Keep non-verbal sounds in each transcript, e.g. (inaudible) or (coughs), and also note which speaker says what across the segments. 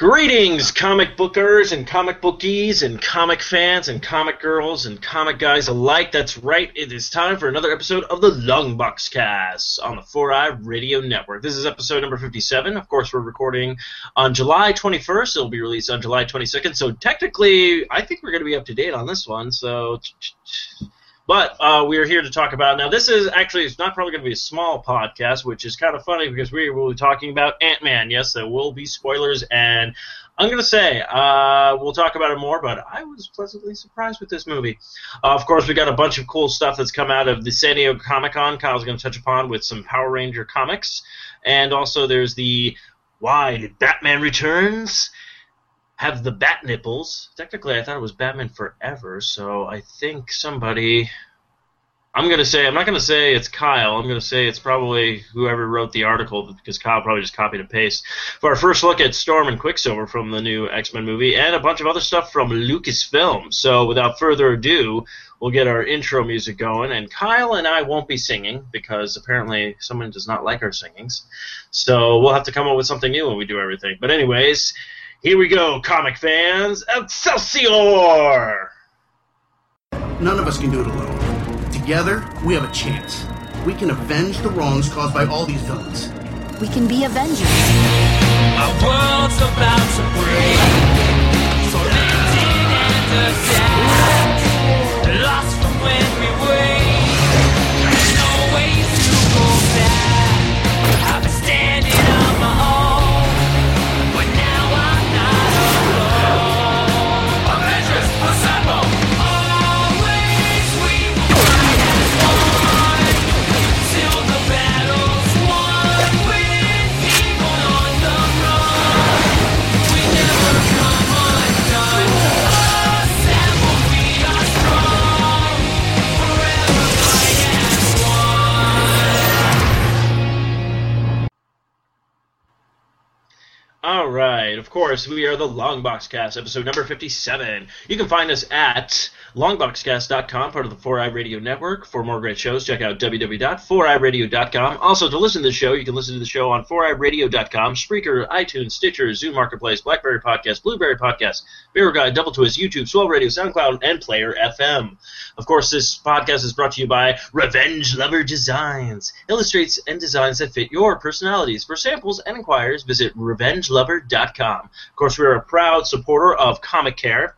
Speaker 1: Greetings, comic bookers and comic bookies and comic fans and comic girls and comic guys alike. That's right, it is time for another episode of the Longbox Cast on the Four Eyed Radio Network. This is episode number 57. Of course, we're recording on July 21st. It'll be released on July 22nd. So technically, I think we're going to be up to date on this one. So. But uh, we are here to talk about now. This is actually it's not probably going to be a small podcast, which is kind of funny because we will be talking about Ant Man. Yes, there will be spoilers, and I'm going to say uh, we'll talk about it more. But I was pleasantly surprised with this movie. Uh, of course, we got a bunch of cool stuff that's come out of the San Diego Comic Con. Kyle's going to touch upon with some Power Ranger comics, and also there's the Why Did Batman Returns? Have the bat nipples. Technically, I thought it was Batman Forever, so I think somebody. I'm gonna say I'm not gonna say it's Kyle. I'm gonna say it's probably whoever wrote the article because Kyle probably just copied and pasted. For our first look at Storm and Quicksilver from the new X-Men movie, and a bunch of other stuff from Lucasfilm. So without further ado, we'll get our intro music going. And Kyle and I won't be singing because apparently someone does not like our singings. So we'll have to come up with something new when we do everything. But anyways. Here we go, comic fans. Excelsior!
Speaker 2: None of us can do it alone. Together, we have a chance. We can avenge the wrongs caused by all these villains.
Speaker 3: We can be Avengers.
Speaker 4: Our world's about to break. So lifted
Speaker 1: All right, of course, we are the Longbox Cast, episode number 57. You can find us at longboxcast.com, part of the Four Eyed Radio Network. For more great shows, check out www.foureyedradio.com. Also, to listen to the show, you can listen to the show on foureyedradio.com, Spreaker, iTunes, Stitcher, Zune Marketplace, Blackberry Podcast, Blueberry Podcast, Beer Guide, Double Twist, YouTube, Swell Radio, SoundCloud, and Player FM. Of course, this podcast is brought to you by Revenge Lover Designs. Illustrates and designs that fit your personalities. For samples and inquiries, visit revengelover.com. Of course, we are a proud supporter of Comic Care.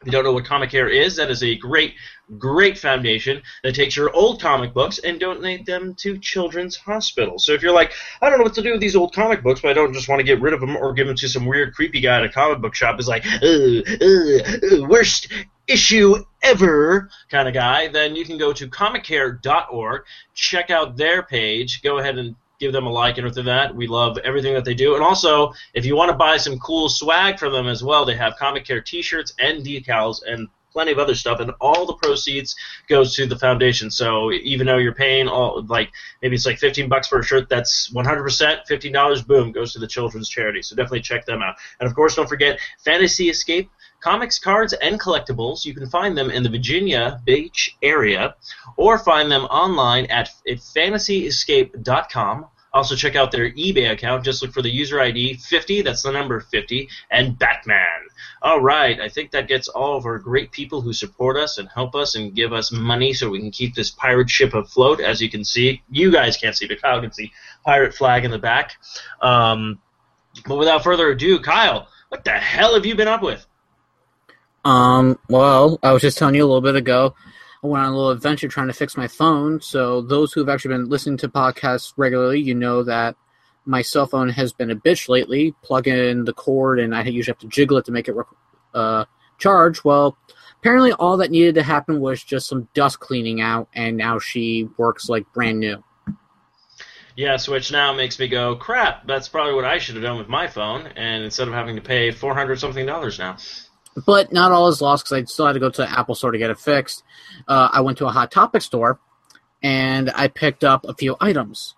Speaker 1: If you don't know what Comic Care is, that is a great, great foundation that takes your old comic books and donate them to Children's hospitals. So if you're like, I don't know what to do with these old comic books, but I don't just want to get rid of them or give them to some weird, creepy guy at a comic book shop, is like, uh, uh, worst issue ever kind of guy, then you can go to comiccare.org, check out their page, go ahead and give them a like and with that. We love everything that they do. And also, if you want to buy some cool swag from them as well, they have Comic Care t-shirts and decals and plenty of other stuff and all the proceeds goes to the foundation. So even though you're paying all like maybe it's like 15 bucks for a shirt, that's 100% $15 boom goes to the children's charity. So definitely check them out. And of course, don't forget Fantasy Escape comics, cards, and collectibles. You can find them in the Virginia Beach area or find them online at, fantasyescape.com. Also, check out their eBay account. Just look for the user ID 50, that's the number 50, and Batman. All right, I think that gets all of our great people who support us and help us and give us money so we can keep this pirate ship afloat. As you can see, you guys can't see, but Kyle can see pirate flag in the back. Um, but without further ado, Kyle, what the hell have you been up with?
Speaker 5: Um, well, I was just telling you a little bit ago, I went on a little adventure trying to fix my phone. So those who have actually been listening to podcasts regularly, you know that my cell phone has been a bitch lately. Plug in the cord, and I usually have to jiggle it to make it uh, charge. Well, apparently all that needed to happen was just some dust cleaning out, and now she works like brand new.
Speaker 1: Yes, which now makes me go, crap, that's probably what I should have done with my phone, and instead of having to pay 400 something dollars now.
Speaker 5: But not all is lost because I still had to go to the Apple store to get it fixed. Uh, I went to a Hot Topic store and I picked up a few items.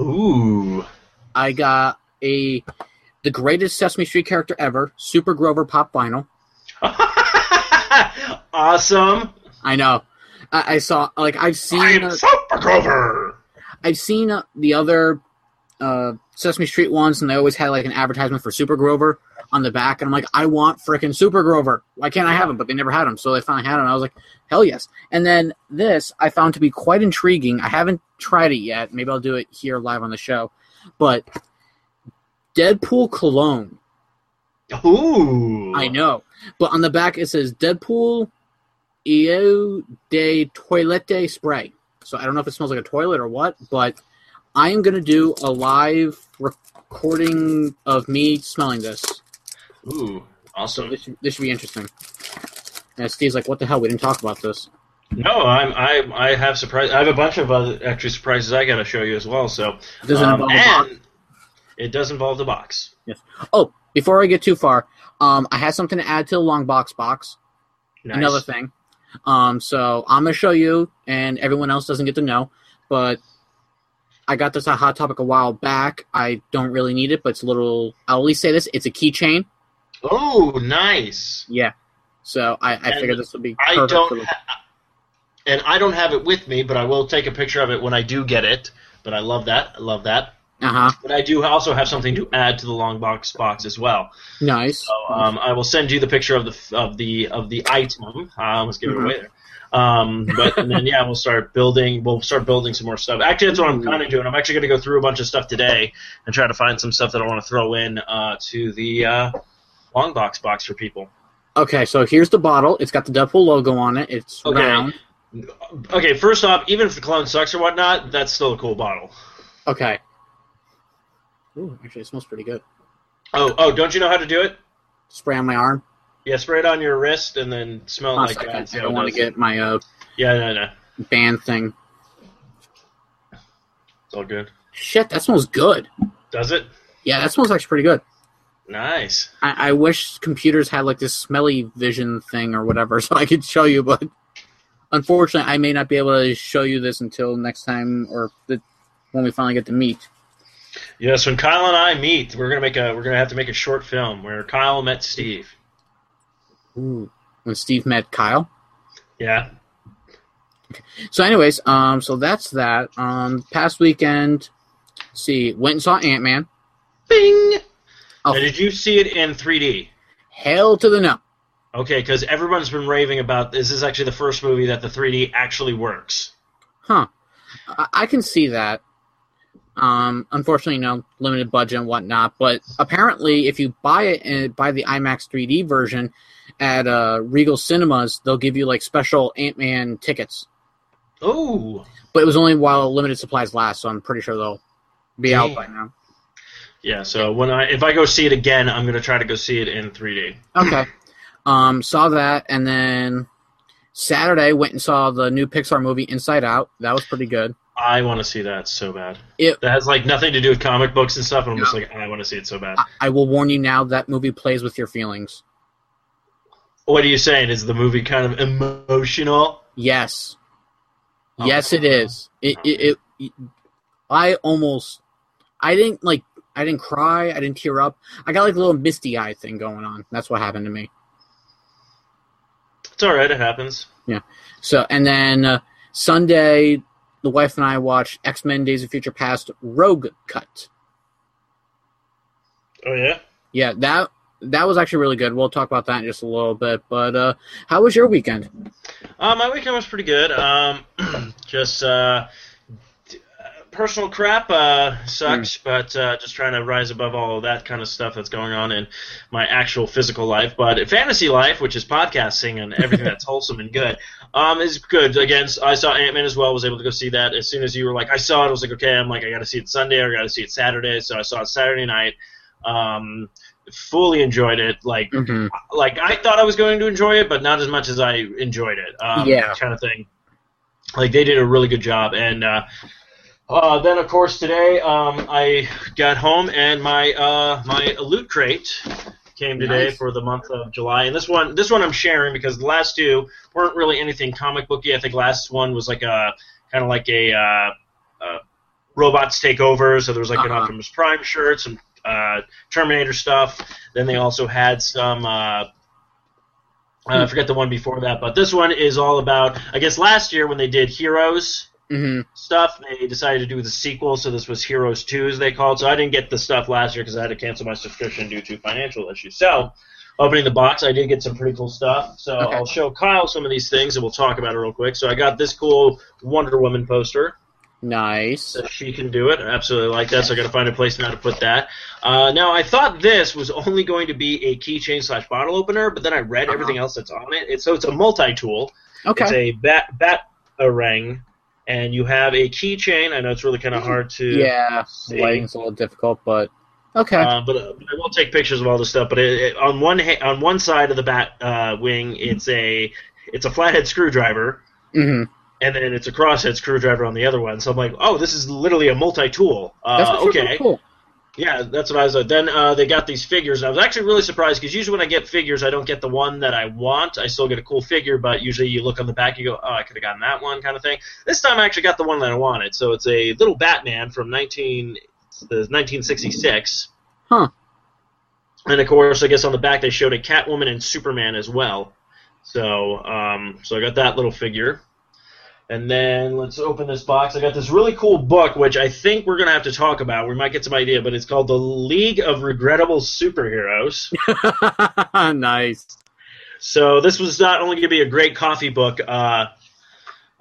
Speaker 1: Ooh.
Speaker 5: I got a the greatest Sesame Street character ever, Super Grover pop vinyl. (laughs)
Speaker 1: awesome.
Speaker 5: I know. I, I saw like I've seen uh,
Speaker 1: Super Grover.
Speaker 5: I've seen uh, the other uh, Sesame Street ones, and they always had like an advertisement for Super Grover on the back, and I'm like, I want frickin' Super Grover. Why can't I have him? But they never had him, so they finally had him. I was like, hell yes. And then this I found to be quite intriguing. I haven't tried it yet. Maybe I'll do it here live on the show. But Deadpool cologne.
Speaker 1: Ooh.
Speaker 5: I know. But on the back it says Deadpool Eau de Toilette Spray. So I don't know if it smells like a toilet or what, but I am gonna do a live recording of me smelling this.
Speaker 1: Ooh.
Speaker 5: So this should, this should be interesting. And Steve's like, "What the hell? We didn't talk about this."
Speaker 1: No, I'm I I have surprise. I have a bunch of other extra surprises I got to show you as well. So
Speaker 5: it
Speaker 1: um,
Speaker 5: involve
Speaker 1: and it does involve the box. Yes.
Speaker 5: Oh, before I get too far, um, I had something to add to the long box box.
Speaker 1: Nice.
Speaker 5: Another thing. Um, so I'm gonna show you, and everyone else doesn't get to know, but I got this on Hot Topic a while back. I don't really need it, but it's a little. I'll at least say this: it's a keychain.
Speaker 1: Oh, nice.
Speaker 5: Yeah. So I, I
Speaker 1: And
Speaker 5: figured this would be
Speaker 1: I don't, ha- and I don't have it with me, but I will take a picture of it when I do get it. But I love that. I love that.
Speaker 5: Uh-huh.
Speaker 1: But I do also have something to add to the long box box as well.
Speaker 5: Nice.
Speaker 1: So um, I will send you the picture of the of the of the item. I almost gave it away there. Um, but and then yeah, we'll start building. We'll start building some more stuff. Actually, that's what I'm kind of doing. I'm actually going to go through a bunch of stuff today and try to find some stuff that I want to throw in uh, to the uh, long box box for people.
Speaker 5: Okay, so here's the bottle. It's got the Deadpool logo on it. It's
Speaker 1: Okay.
Speaker 5: round.
Speaker 1: Okay, first off, even if the clone sucks or whatnot, that's still a cool bottle.
Speaker 5: Okay. Ooh, actually, it smells pretty good.
Speaker 1: Oh, oh, don't you know how to do it?
Speaker 5: Spray on my arm.
Speaker 1: Yeah, spray it on your wrist and then smell it like that. and
Speaker 5: I don't want to get my uh,
Speaker 1: Yeah, no, no,
Speaker 5: band thing.
Speaker 1: it's all good.
Speaker 5: Shit, that smells good.
Speaker 1: Does it?
Speaker 5: Yeah, that smells actually pretty good.
Speaker 1: Nice.
Speaker 5: I, I wish computers had like this smelly vision thing or whatever, (laughs) so I could show you. But unfortunately, I may not be able to show you this until next time or the, when we finally get to meet.
Speaker 1: Yes, when Kyle and I meet, we're gonna make a we're gonna have to make a short film where Kyle met Steve.
Speaker 5: Ooh. When Steve met Kyle.
Speaker 1: Yeah.
Speaker 5: So, anyways, um, so that's that. Um, past weekend, let's see, went and saw Ant Man.
Speaker 1: Bing.
Speaker 5: Oh.
Speaker 1: Now, did you see it in 3D?
Speaker 5: Hell to the no.
Speaker 1: Okay, because everyone's been raving about this. Is actually the first movie that the 3D actually works.
Speaker 5: Huh. I, I can see that. Um, unfortunately, you know, limited budget and whatnot. But apparently, if you buy it and buy the IMAX 3D version at uh, Regal Cinemas, they'll give you like special Ant Man tickets.
Speaker 1: Oh.
Speaker 5: But it was only while limited supplies last, so I'm pretty sure they'll be out by now.
Speaker 1: Yeah. So when I if I go see it again, I'm gonna try to go see it in 3D.
Speaker 5: Okay. Um, saw that, and then Saturday went and saw the new Pixar movie Inside Out. That was pretty good.
Speaker 1: I want to see that so bad.
Speaker 5: It-
Speaker 1: that has like nothing to do with comic books and stuff, and I'm just like, I want to see it so bad.
Speaker 5: I, I will warn you now that movie plays with your feelings.
Speaker 1: What are you saying? Is the movie kind of emotional?
Speaker 5: Yes.
Speaker 1: Oh.
Speaker 5: Yes, it is. It, it, it, I almost, I didn't like, I didn't cry. I didn't tear up. I got like a little misty eye thing going on. That's what happened to me.
Speaker 1: It's all right. It happens. Yeah.
Speaker 5: So, and then uh, Sunday, the wife and I watched X Men: Days of Future Past Rogue Cut.
Speaker 1: Oh yeah.
Speaker 5: Yeah, that that was actually really good. We'll talk about that in just a little bit. But uh, how was your weekend?
Speaker 1: Uh, my weekend was pretty good. Um, (clears throat) just uh, uh, personal crap uh, sucks, but uh, just trying to rise above all of that kind of stuff that's going on in my actual physical life. But fantasy life, which is podcasting and everything (laughs) that's wholesome and good, um, is good. Again, I saw Ant Man as well. Was able to go see that as soon as you were like, I saw it. I was like, okay, I'm like, I got to see it Sunday. or I got to see it Saturday. So I saw it Saturday night. Um, fully enjoyed it. Like
Speaker 5: Mm-hmm.
Speaker 1: like I thought I was going to enjoy it, but not as much as I enjoyed it. Um,
Speaker 5: Yeah.
Speaker 1: kind of thing. Like they did a really good job, and uh, uh, then of course today um, I got home and my uh, my loot crate came today
Speaker 5: Nice.
Speaker 1: for the month of July, and this one this one I'm sharing because the last two weren't really anything comic booky. I think last one was like a kind of like a uh, uh, robots take over, so there was like an
Speaker 5: Uh-huh.
Speaker 1: Optimus Prime shirt, some uh, Terminator stuff. Then they also had some. Uh, I forget the one before that, but this one is all about. I guess last year when they did Heroes,
Speaker 5: hmm
Speaker 1: stuff. They decided to do the sequel, so this was Heroes 2, as they called. So I didn't get the stuff last year because I had to cancel my subscription due to financial issues. So, opening the box, I did get some pretty cool stuff. So
Speaker 5: Okay.
Speaker 1: I'll show Kyle some of these things, and we'll talk about it real quick. So I got this cool Wonder Woman poster.
Speaker 5: Nice.
Speaker 1: So she can do it. I absolutely like that. So I got to find a place now to put that. Uh, now I thought this was only going to be a keychain slash bottle opener, but then I read
Speaker 5: Uh-huh.
Speaker 1: everything else that's on it. It's, so it's a multi-tool.
Speaker 5: Okay.
Speaker 1: It's a bat bat and you have a keychain. I know it's really kind of hard to
Speaker 5: yeah,
Speaker 1: see.
Speaker 5: lighting's a little difficult, but okay.
Speaker 1: Uh, but, uh, I will take pictures of all this stuff. But it, it, on one ha- on one side of the bat uh, wing, it's a it's a flathead screwdriver,
Speaker 5: hmm
Speaker 1: and then it's a crosshead screwdriver on the other one. So I'm like, oh, this is literally a multi-tool. Uh, okay,
Speaker 5: pretty cool.
Speaker 1: Yeah, that's what I was. Uh, then uh, they got these figures, and I was actually really surprised because usually when I get figures, I don't get the one that I want. I still get a cool figure, but usually you look on the back, you go, oh, I could have gotten that one, kind of thing. This time I actually got the one that I wanted. So it's a little Batman from 19, the 1966.
Speaker 5: Huh.
Speaker 1: And of course, I guess on the back they showed a Catwoman and Superman as well. So, um, so I got that little figure. And then let's open this box. I got this really cool book, which I think we're gonna have to talk about. We might get some idea, but it's called The League of Regrettable Superheroes. (laughs)
Speaker 5: nice.
Speaker 1: So this was not only gonna be a great coffee book uh,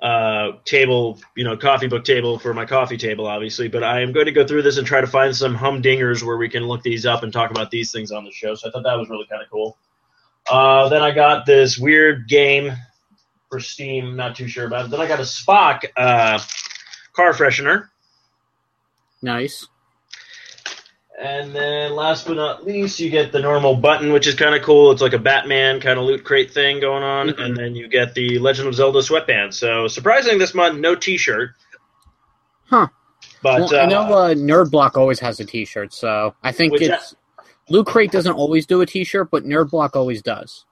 Speaker 1: uh, table, you know, coffee book table for my coffee table, obviously, but I am going to go through this and try to find some humdingers where we can look these up and talk about these things on the show. So I thought that was really kind of cool. Uh, then I got this weird game for Steam, not too sure about it. Then I got a Spock uh, car freshener.
Speaker 5: Nice.
Speaker 1: And then last but not least, you get the normal button, which is kind of cool. It's like a Batman kind of loot crate thing going on.
Speaker 5: Mhm.
Speaker 1: And then you get the Legend of Zelda sweatband. So surprising this month, no T-shirt.
Speaker 5: Huh.
Speaker 1: But
Speaker 5: well, I
Speaker 1: uh,
Speaker 5: know uh, Nerd Block always has a T-shirt, so I think it's Loot Crate doesn't always do a T-shirt, but Nerd Block always does.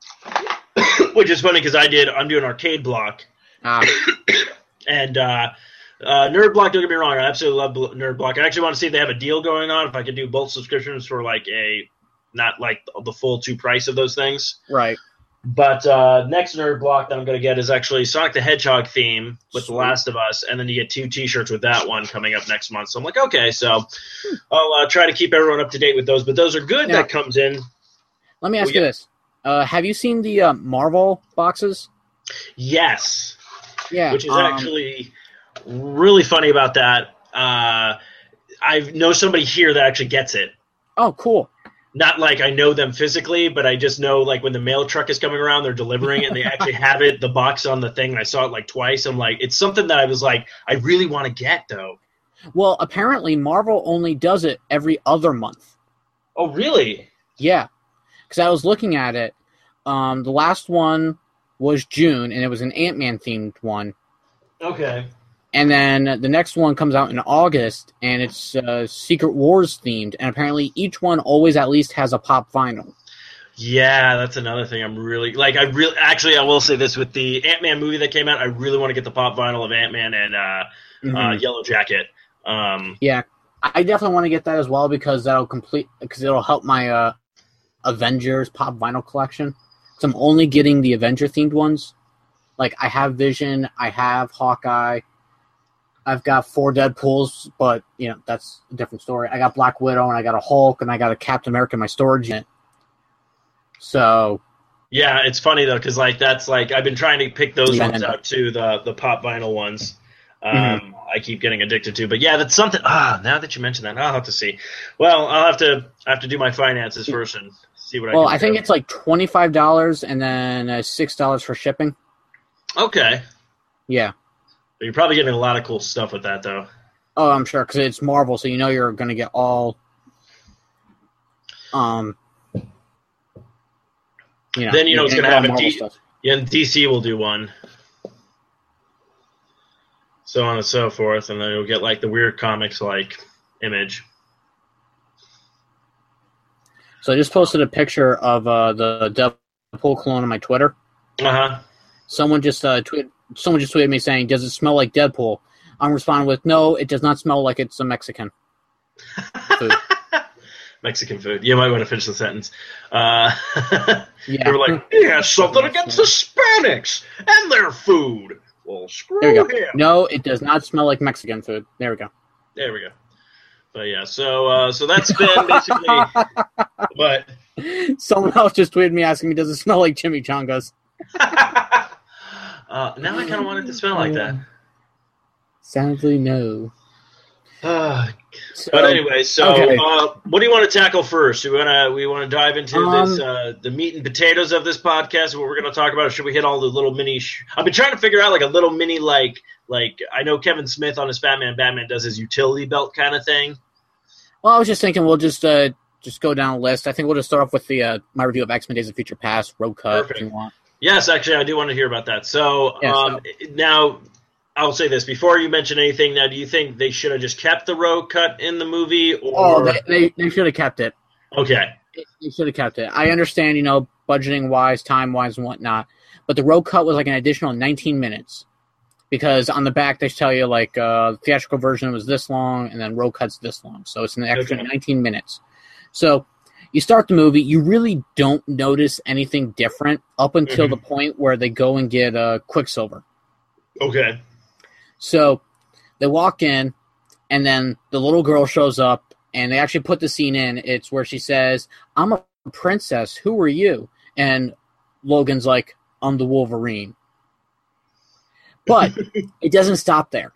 Speaker 5: (coughs)
Speaker 1: which is funny because I did. I'm doing arcade block,
Speaker 5: Ah, (coughs)
Speaker 1: and uh, uh, Nerd Block. Don't get me wrong, I absolutely love Nerd Block. I actually want to see if they have a deal going on. If I could do both subscriptions for like a not like the full two price of those things.
Speaker 5: right.
Speaker 1: But uh, next nerd block that I'm going to get is actually Sonic the Hedgehog theme with The Last of Us, and then you get two T-shirts with that one coming up next month. So I'm like, okay, so I'll uh, try to keep everyone up to date with those. But those are good.
Speaker 5: Now-
Speaker 1: that comes in.
Speaker 5: Let me ask
Speaker 1: Oh,
Speaker 5: you
Speaker 1: yeah.
Speaker 5: this: uh, Have you seen the uh, Marvel boxes?
Speaker 1: Yes,
Speaker 5: Yeah.
Speaker 1: which is
Speaker 5: um,
Speaker 1: actually really funny about that. Uh, I know somebody here that actually gets it.
Speaker 5: Oh, cool.
Speaker 1: Not like I know them physically, but I just know like when the mail truck is coming around, they're delivering it, and they actually (laughs) have it, the box on the thing. And I saw it like twice. I'm like, it's something that I was like, I really want to get though.
Speaker 5: Well, apparently Marvel only does it every other month.
Speaker 1: Oh, really?
Speaker 5: Yeah, because I was looking at it. Um, the last one was June, and it was an Ant Man themed one.
Speaker 1: Okay.
Speaker 5: And then the next one comes out in August, and it's uh, Secret Wars themed. And apparently, each one always at least has a pop vinyl.
Speaker 1: Yeah, that's another thing. I'm really like. I really actually, I will say this with the Ant Man movie that came out. I really want to get the pop vinyl of Ant Man and uh, uh,
Speaker 5: Mhm.
Speaker 1: Yellow Jacket. Um,
Speaker 5: yeah, I definitely want to get that as well because that'll complete because it'll help my uh, Avengers pop vinyl collection. So I'm only getting the Avenger themed ones. Like I have Vision, I have Hawkeye, I've got four Deadpool's, but you know that's a different story. I got Black Widow and I got a Hulk and I got a Captain America in my storage unit. So
Speaker 1: yeah, it's funny though because like that's like I've been trying to pick those
Speaker 5: Yeah,
Speaker 1: ones out too. The the pop vinyl ones. Um,
Speaker 5: Mhm.
Speaker 1: I keep getting addicted to, but yeah, that's something. Ah, now that you mention that, I'll have to see. Well, I'll have to I have to do my finances first and see what I.
Speaker 5: well, I think it's like twenty five dollars and then uh, six dollars for shipping.
Speaker 1: okay.
Speaker 5: Yeah.
Speaker 1: You're probably getting a lot of cool stuff with that though.
Speaker 5: Oh, I'm sure because it's Marvel, so you know you're going to get all. Um. You know,
Speaker 1: Then you know it's gonna
Speaker 5: get
Speaker 1: have a D- Yeah, and DC will do one. So on and so forth, and then you'll get like the weird comics like Image.
Speaker 5: So I just posted a picture of uh, the Deadpool clone on my Twitter.
Speaker 1: Uh huh.
Speaker 5: Someone just uh, tweet. Someone just tweeted me saying, "Does it smell like Deadpool?" I'm responding with, "No, it does not smell like it's a Mexican." (laughs) Food.
Speaker 1: Mexican food. You might want to finish the sentence. Uh, (laughs)
Speaker 5: Yeah.
Speaker 1: they were like, he has something against Hispanics and their food. Well, screw
Speaker 5: There we go.
Speaker 1: him.
Speaker 5: No, it does not smell like Mexican food. There we go.
Speaker 1: There we go. But yeah, so uh, so that's been basically. (laughs) but
Speaker 5: Someone else just tweeted me asking me, "Does it smell like chimichangas?" (laughs)
Speaker 1: uh, now I kind of want it to smell like that.
Speaker 5: Sadly, no.
Speaker 1: Uh,
Speaker 5: So,
Speaker 1: but anyway, so
Speaker 5: okay.
Speaker 1: uh, what do you want to tackle first? We want to we want to dive into this
Speaker 5: Um,
Speaker 1: uh, the meat and potatoes of this podcast. What we're going to talk about? Should we hit all the little mini? Sh- I've been trying to figure out like a little mini like like I know Kevin Smith on his Batman. Batman does his utility belt kind of thing.
Speaker 5: well, I was just thinking we'll just uh, just go down a list. I think we'll just start off with the uh, my review of X Men: Days of Future Past, Rogue Cut. If you want.
Speaker 1: Yes, actually, I do want to hear about that. So,
Speaker 5: Yeah,
Speaker 1: um, now I'll say this before you mention anything. Now, do you think they should have just kept the Rogue Cut in the movie, or
Speaker 5: Oh, they they, they should have kept it.
Speaker 1: okay?
Speaker 5: They should have kept it. I understand, you know, budgeting wise, time wise, and whatnot. But the Rogue Cut was like an additional 19 minutes because on the back they tell you like uh, the theatrical version was this long and then Rogue Cut's this long, so it's an extra
Speaker 1: Okay.
Speaker 5: 19 minutes. So you start the movie, you really don't notice anything different up until
Speaker 1: Mhm.
Speaker 5: the point where they go and get uh, Quicksilver.
Speaker 1: Okay.
Speaker 5: So they walk in, and then the little girl shows up, and they actually put the scene in. It's where she says, I'm a princess. Who are you? And Logan's like, I'm the Wolverine. But (laughs) it doesn't stop there.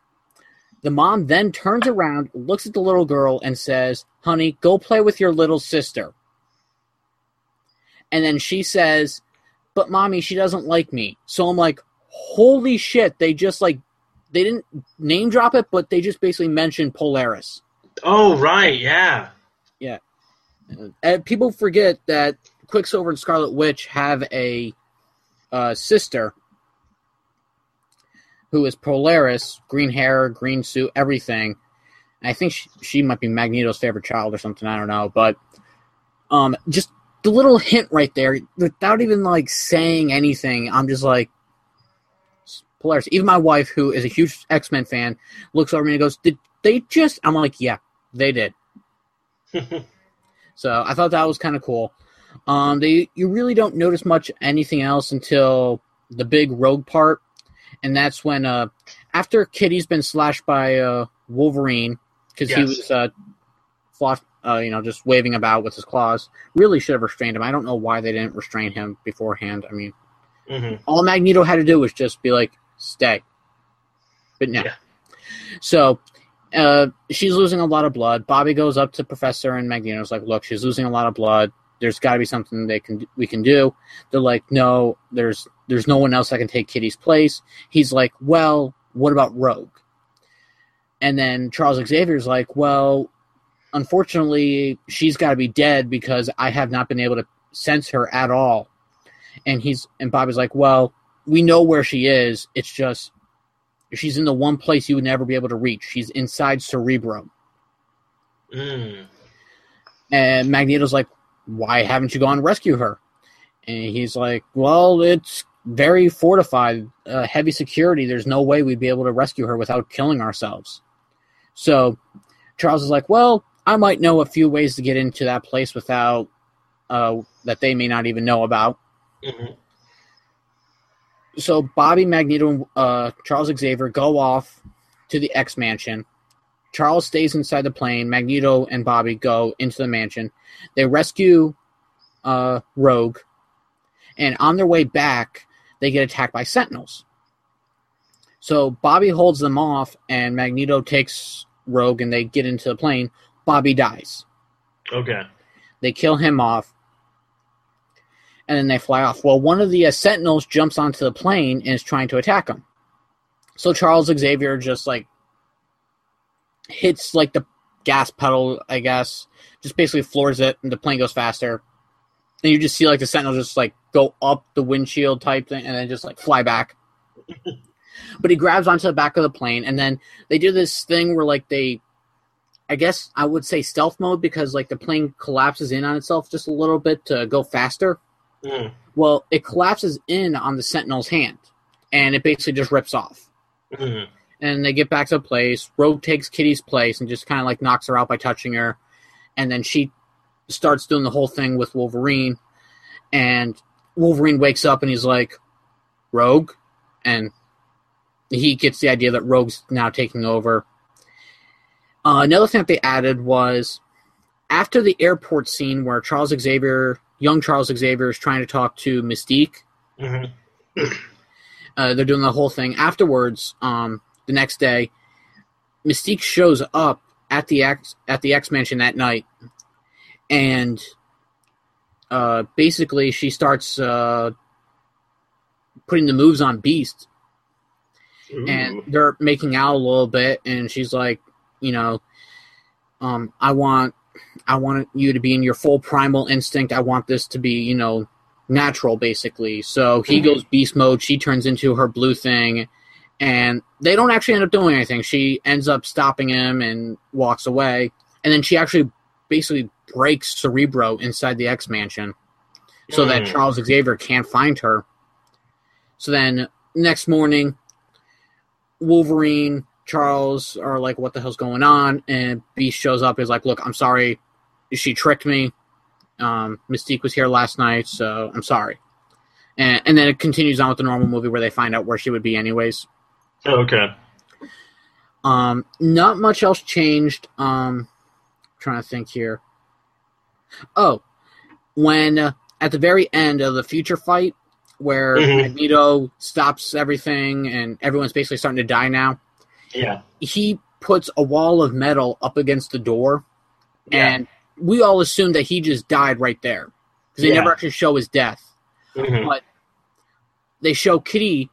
Speaker 5: The mom then turns around, looks at the little girl, and says, Honey, go play with your little sister. And then she says, But mommy, she doesn't like me. So I'm like, Holy shit, they just like they didn't name drop it, but they just basically mentioned Polaris.
Speaker 1: Oh right, yeah. Yeah.
Speaker 5: And people forget that Quicksilver and Scarlet Witch have a uh, sister who is Polaris, green hair, green suit, everything. I think she, she might be Magneto's favorite child or something. I don't know, but um, just the little hint right there, without even like saying anything, I'm just like Polaris. Even my wife, who is a huge X Men fan, looks over me and goes, "Did they just?" I'm like, "Yeah, they did." (laughs) So I thought that was kind of cool. Um, they you really don't notice much anything else until the big rogue part, and that's when uh, after Kitty's been slashed by uh, Wolverine because he was uh, flash, uh, you know, just waving about with his claws. Really should have restrained him. I don't know why they didn't restrain him beforehand. I mean,
Speaker 1: hmm
Speaker 5: all Magneto had to do was just be like, "Stay," but no.
Speaker 1: Yeah.
Speaker 5: So uh, she's losing a lot of blood. Bobby goes up to Professor and Magneto's like, "Look, she's losing a lot of blood. There's got to be something they can we can do." They're like, "No, there's there's no one else that can take Kitty's place." He's like, "Well, what about Rogue?" And then Charles Xavier's like, "Well, unfortunately, she's got to be dead because I have not been able to sense her at all." And he's and Bobby's like, "Well, we know where she is. It's just she's in the one place you would never be able to reach. She's inside Cerebro."
Speaker 1: Mm.
Speaker 5: And Magneto's like, "Why haven't you gone rescue her?" And he's like, "Well, it's very fortified, uh, heavy security. There's no way we'd be able to rescue her without killing ourselves." So Charles is like, "Well, I might know a few ways to get into that place without uh, that they may not even know about."
Speaker 1: hmm
Speaker 5: so Bobby Magneto and uh, Charles Xavier go off to the X Mansion. Charles stays inside the plane. Magneto and Bobby go into the mansion. They rescue uh, Rogue, and on their way back, they get attacked by Sentinels. So Bobby holds them off, and Magneto takes Rogue, and they get into the plane. Bobby dies.
Speaker 1: Okay.
Speaker 5: They kill him off, and then they fly off. Well, one of the uh, Sentinels jumps onto the plane and is trying to attack him. So Charles Xavier just like hits like the gas pedal, I guess, just basically floors it, and the plane goes faster. And you just see like the Sentinel just like go up the windshield type thing, and then just like fly back. (laughs) but he grabs onto the back of the plane, and then they do this thing where like they I guess I would say stealth mode because like the plane collapses in on itself just a little bit to go faster.
Speaker 1: Mm.
Speaker 5: Well, it collapses in on the Sentinel's hand, and it basically just rips off.
Speaker 1: Mm.
Speaker 5: And they get back to the place. Rogue takes Kitty's place and just kind of like knocks her out by touching her, and then she starts doing the whole thing with Wolverine. And Wolverine wakes up and he's like, "Rogue," and he gets the idea that Rogue's now taking over. Uh, another thing that they added was after the airport scene where Charles Xavier, young Charles Xavier, is trying to talk to Mystique.
Speaker 1: Mhm.
Speaker 5: Uh, they're doing the whole thing. Afterwards, um, the next day, Mystique shows up at the X at the X Mansion that night, and uh, basically she starts uh, putting the moves on Beast, and they're making out a little bit, and she's like, you know, um, I want, I want you to be in your full primal instinct. I want this to be, you know, natural, basically. So he
Speaker 1: Mhm.
Speaker 5: goes beast mode. She turns into her blue thing, and they don't actually end up doing anything. She ends up stopping him and walks away, and then she actually basically breaks Cerebro inside the X Mansion, so that
Speaker 1: Mm.
Speaker 5: Charles Xavier can't find her. So then next morning, Wolverine, Charles are like, "What the hell's going on?" And Beast shows up. He's like, "Look, I'm sorry. She tricked me. Um, Mystique was here last night, so I'm sorry." And, and then it continues on with the normal movie where they find out where she would be, anyways.
Speaker 1: Okay.
Speaker 5: Um, not much else changed. Um, trying to think here. Oh, when uh, at the very end of the future fight, where
Speaker 1: Mhm.
Speaker 5: Magneto stops everything and everyone's basically starting to die now,
Speaker 1: Yeah.
Speaker 5: he puts a wall of metal up against the door,
Speaker 1: Yeah.
Speaker 5: and we all assume that he just died right there because they
Speaker 1: Yeah.
Speaker 5: never actually show his death.
Speaker 1: Mhm.
Speaker 5: But they show Kitty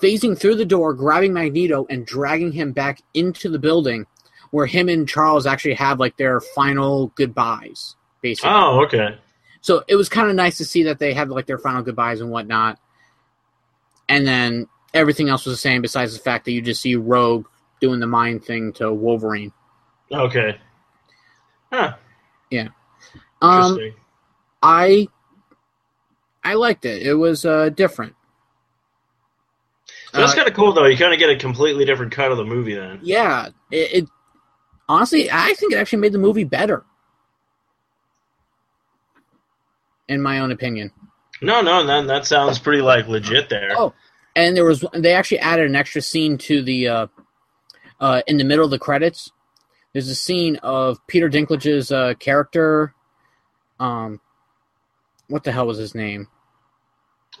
Speaker 5: phasing through the door, grabbing Magneto, and dragging him back into the building, where him and Charles actually have like their final goodbyes, basically.
Speaker 1: Oh, okay.
Speaker 5: So it was kind of nice to see that they had like their final goodbyes and whatnot. And then everything else was the same, besides the fact that you just see Rogue doing the mind thing to Wolverine.
Speaker 1: Okay. Huh.
Speaker 5: Yeah.
Speaker 1: Um,
Speaker 5: I I liked it. It was uh, different.
Speaker 1: That's
Speaker 5: Uh,
Speaker 1: kind of cool, though. You kind of get a completely different cut of the movie then.
Speaker 5: yeah, it, it honestly, I think it actually made the movie better, in my own opinion.
Speaker 1: No, no, that that sounds pretty like legit there.
Speaker 5: Oh, and there was they actually added an extra scene to the uh, uh, in the middle of the credits. There's a scene of Peter Dinklage's uh, character. Um, what the hell was his name?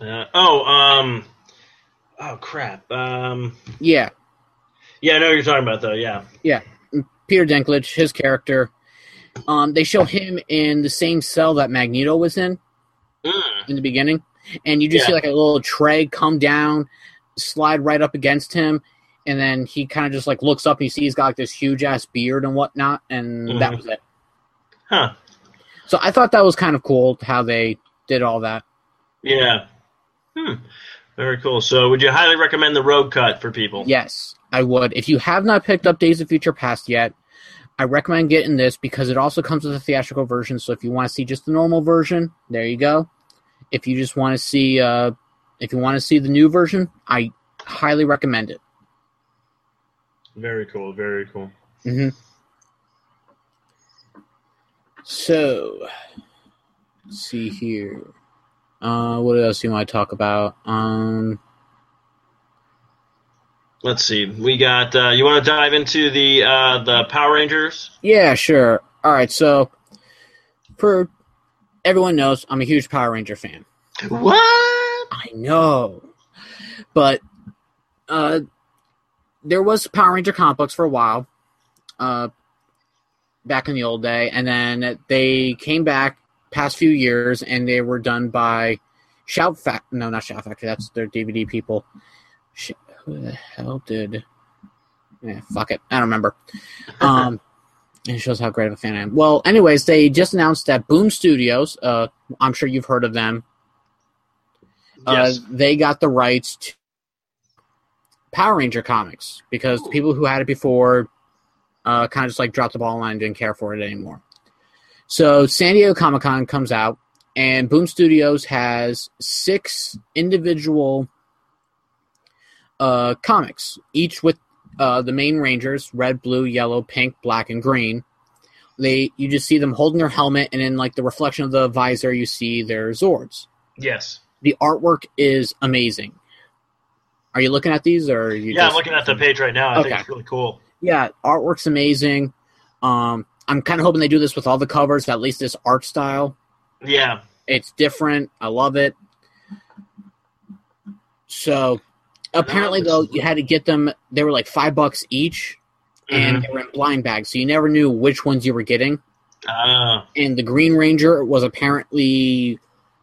Speaker 1: Uh, oh, um, oh crap. Um,
Speaker 5: Yeah,
Speaker 1: yeah, I know what you're talking about though. Yeah. Yeah.
Speaker 5: Peter Dinklage, his character. Um, they show him in the same cell that Magneto was in
Speaker 1: Mm.
Speaker 5: in the beginning, and you just see like a little tray come down, slide right up against him, and then he kind of just like looks up and you see he's got like this huge ass beard and whatnot, and that
Speaker 1: Mhm.
Speaker 5: was it.
Speaker 1: Huh.
Speaker 5: So I thought that was kind of cool how they did all that.
Speaker 1: Yeah. Hmm. Very cool. So, would you highly recommend the Rogue Cut for people?
Speaker 5: Yes, I would. If you have not picked up Days of Future Past yet, I recommend getting this because it also comes with a theatrical version. So if you want to see just the normal version, there you go. If you just want to see, uh, if you want to see the new version, I highly recommend it.
Speaker 1: Very cool. Very cool.
Speaker 5: hmm So, let's see here. Uh, what else do you want to talk about? Um,
Speaker 1: Let's see. We got. Uh, you want to dive into the uh, the Power Rangers?
Speaker 5: Yeah, sure. All right, so for everyone knows, I'm a huge Power Ranger fan.
Speaker 1: What?
Speaker 5: I know, but uh, there was Power Ranger comic books for a while, uh, back in the old day, and then they came back past few years, and they were done by Shout Fact. No, not Shout Factory. That's their DVD people. Sh- who the hell did? Yeah, fuck it. I don't remember. (laughs) Um, it shows how great of a fan I am. Well, anyways, they just announced that Boom Studios. Uh, I'm sure you've heard of them.
Speaker 1: Yes.
Speaker 5: Uh, they got the rights to Power Ranger comics because the people who had it before uh, kind of just like dropped the ball and didn't care for it anymore. So San Diego Comic Con comes out, and Boom Studios has six individual uh, comics, each with uh, the main Rangers: red, blue, yellow, pink, black, and green. They you just see them holding their helmet, and in like the reflection of the visor, you see their Zords
Speaker 1: yes.
Speaker 5: the artwork is amazing. Are you looking at these, or are you?
Speaker 1: Yeah, I'm looking at the page right now. I think it's really cool.
Speaker 5: Yeah, artwork's amazing. Um, I'm kind of hoping they do this with all the covers. At least this art style.
Speaker 1: Yeah.
Speaker 5: It's different. I love it. So, apparently, though, you had to get them. They were like five bucks each, and
Speaker 1: Mhm.
Speaker 5: they were in blind bags, so you never knew which ones you were getting.
Speaker 1: Ah,
Speaker 5: And the Green Ranger was apparently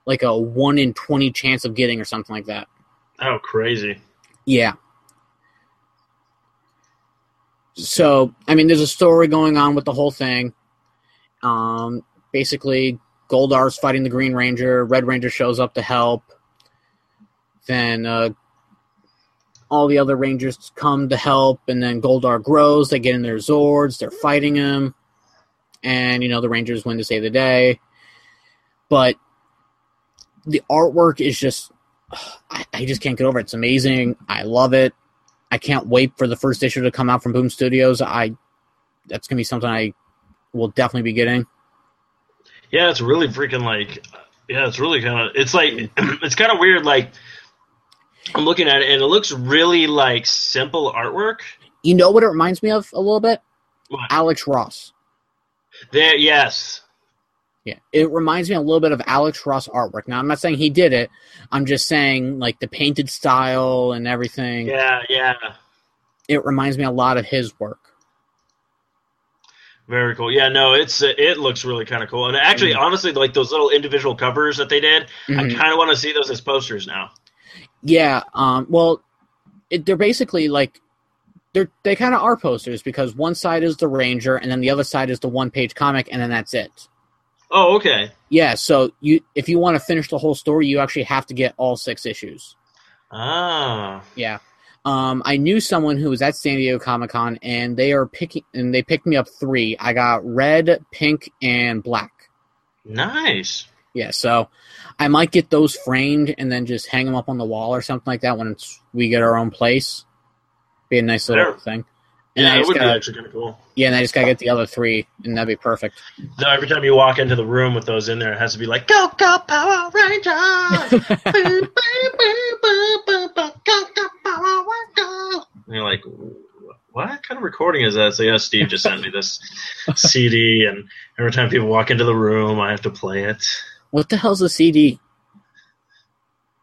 Speaker 5: like a one in twenty chance of getting, or something like that.
Speaker 1: oh, crazy.
Speaker 5: Yeah. So, I mean, there's a story going on with the whole thing. Um, basically, Goldar's fighting the Green Ranger. Red Ranger shows up to help. Then uh, all the other Rangers come to help, and then Goldar grows. They get in their Zords. They're fighting him, and you know the Rangers win to save the day. But the artwork is just I, I just can't get over it. It's amazing. I love it. I can't wait for the first issue to come out from Boom Studios. I that's gonna be something I will definitely be getting.
Speaker 1: Yeah, it's really freaking like, yeah, it's really kind of, it's like, (clears throat) it's kind of weird. Like, I'm looking at it and it looks really like simple artwork.
Speaker 5: You know what it reminds me of a little bit?
Speaker 1: What?
Speaker 5: Alex Ross.
Speaker 1: There, yes,
Speaker 5: Yeah, it reminds me a little bit of Alex Ross artwork. Now, I'm not saying he did it. I'm just saying like the painted style and everything.
Speaker 1: yeah, yeah,
Speaker 5: It reminds me a lot of his work.
Speaker 1: very cool. Yeah, no, it's it looks really kind of cool. And actually, honestly, like those little individual covers that they did, I
Speaker 5: Mhm.
Speaker 1: kind of want to see those as posters now.
Speaker 5: Yeah. Um. Well, it, they're basically like they're they kind of are posters because one side is the Ranger and then the other side is the one page comic and then that's it.
Speaker 1: Oh, okay.
Speaker 5: Yeah. So you if you want to finish the whole story, you actually have to get all six issues.
Speaker 1: Ah,
Speaker 5: Yeah. Um, I knew someone who was at San Diego Comic Con, and they are picking, and they picked me up three. I got red, pink, and black.
Speaker 1: nice.
Speaker 5: Yeah, so I might get those framed and then just hang them up on the wall or something like that when it's, we get our own place. Be a nice little thing.
Speaker 1: Yeah, it would be
Speaker 5: gotta,
Speaker 1: actually kind of cool.
Speaker 5: yeah, and I just gotta get the other three, and that'd be perfect.
Speaker 1: So every time you walk into the room with those in there, it has to be like, "Go, go, Power Rangers!" Boo, boo, boo, go, go, Power Rangers! And you're like, "What kind of recording is that?" So yeah, Steve just sent me this (laughs) CD, and every time people walk into the room, I have to play it.
Speaker 5: what the hell's a CD?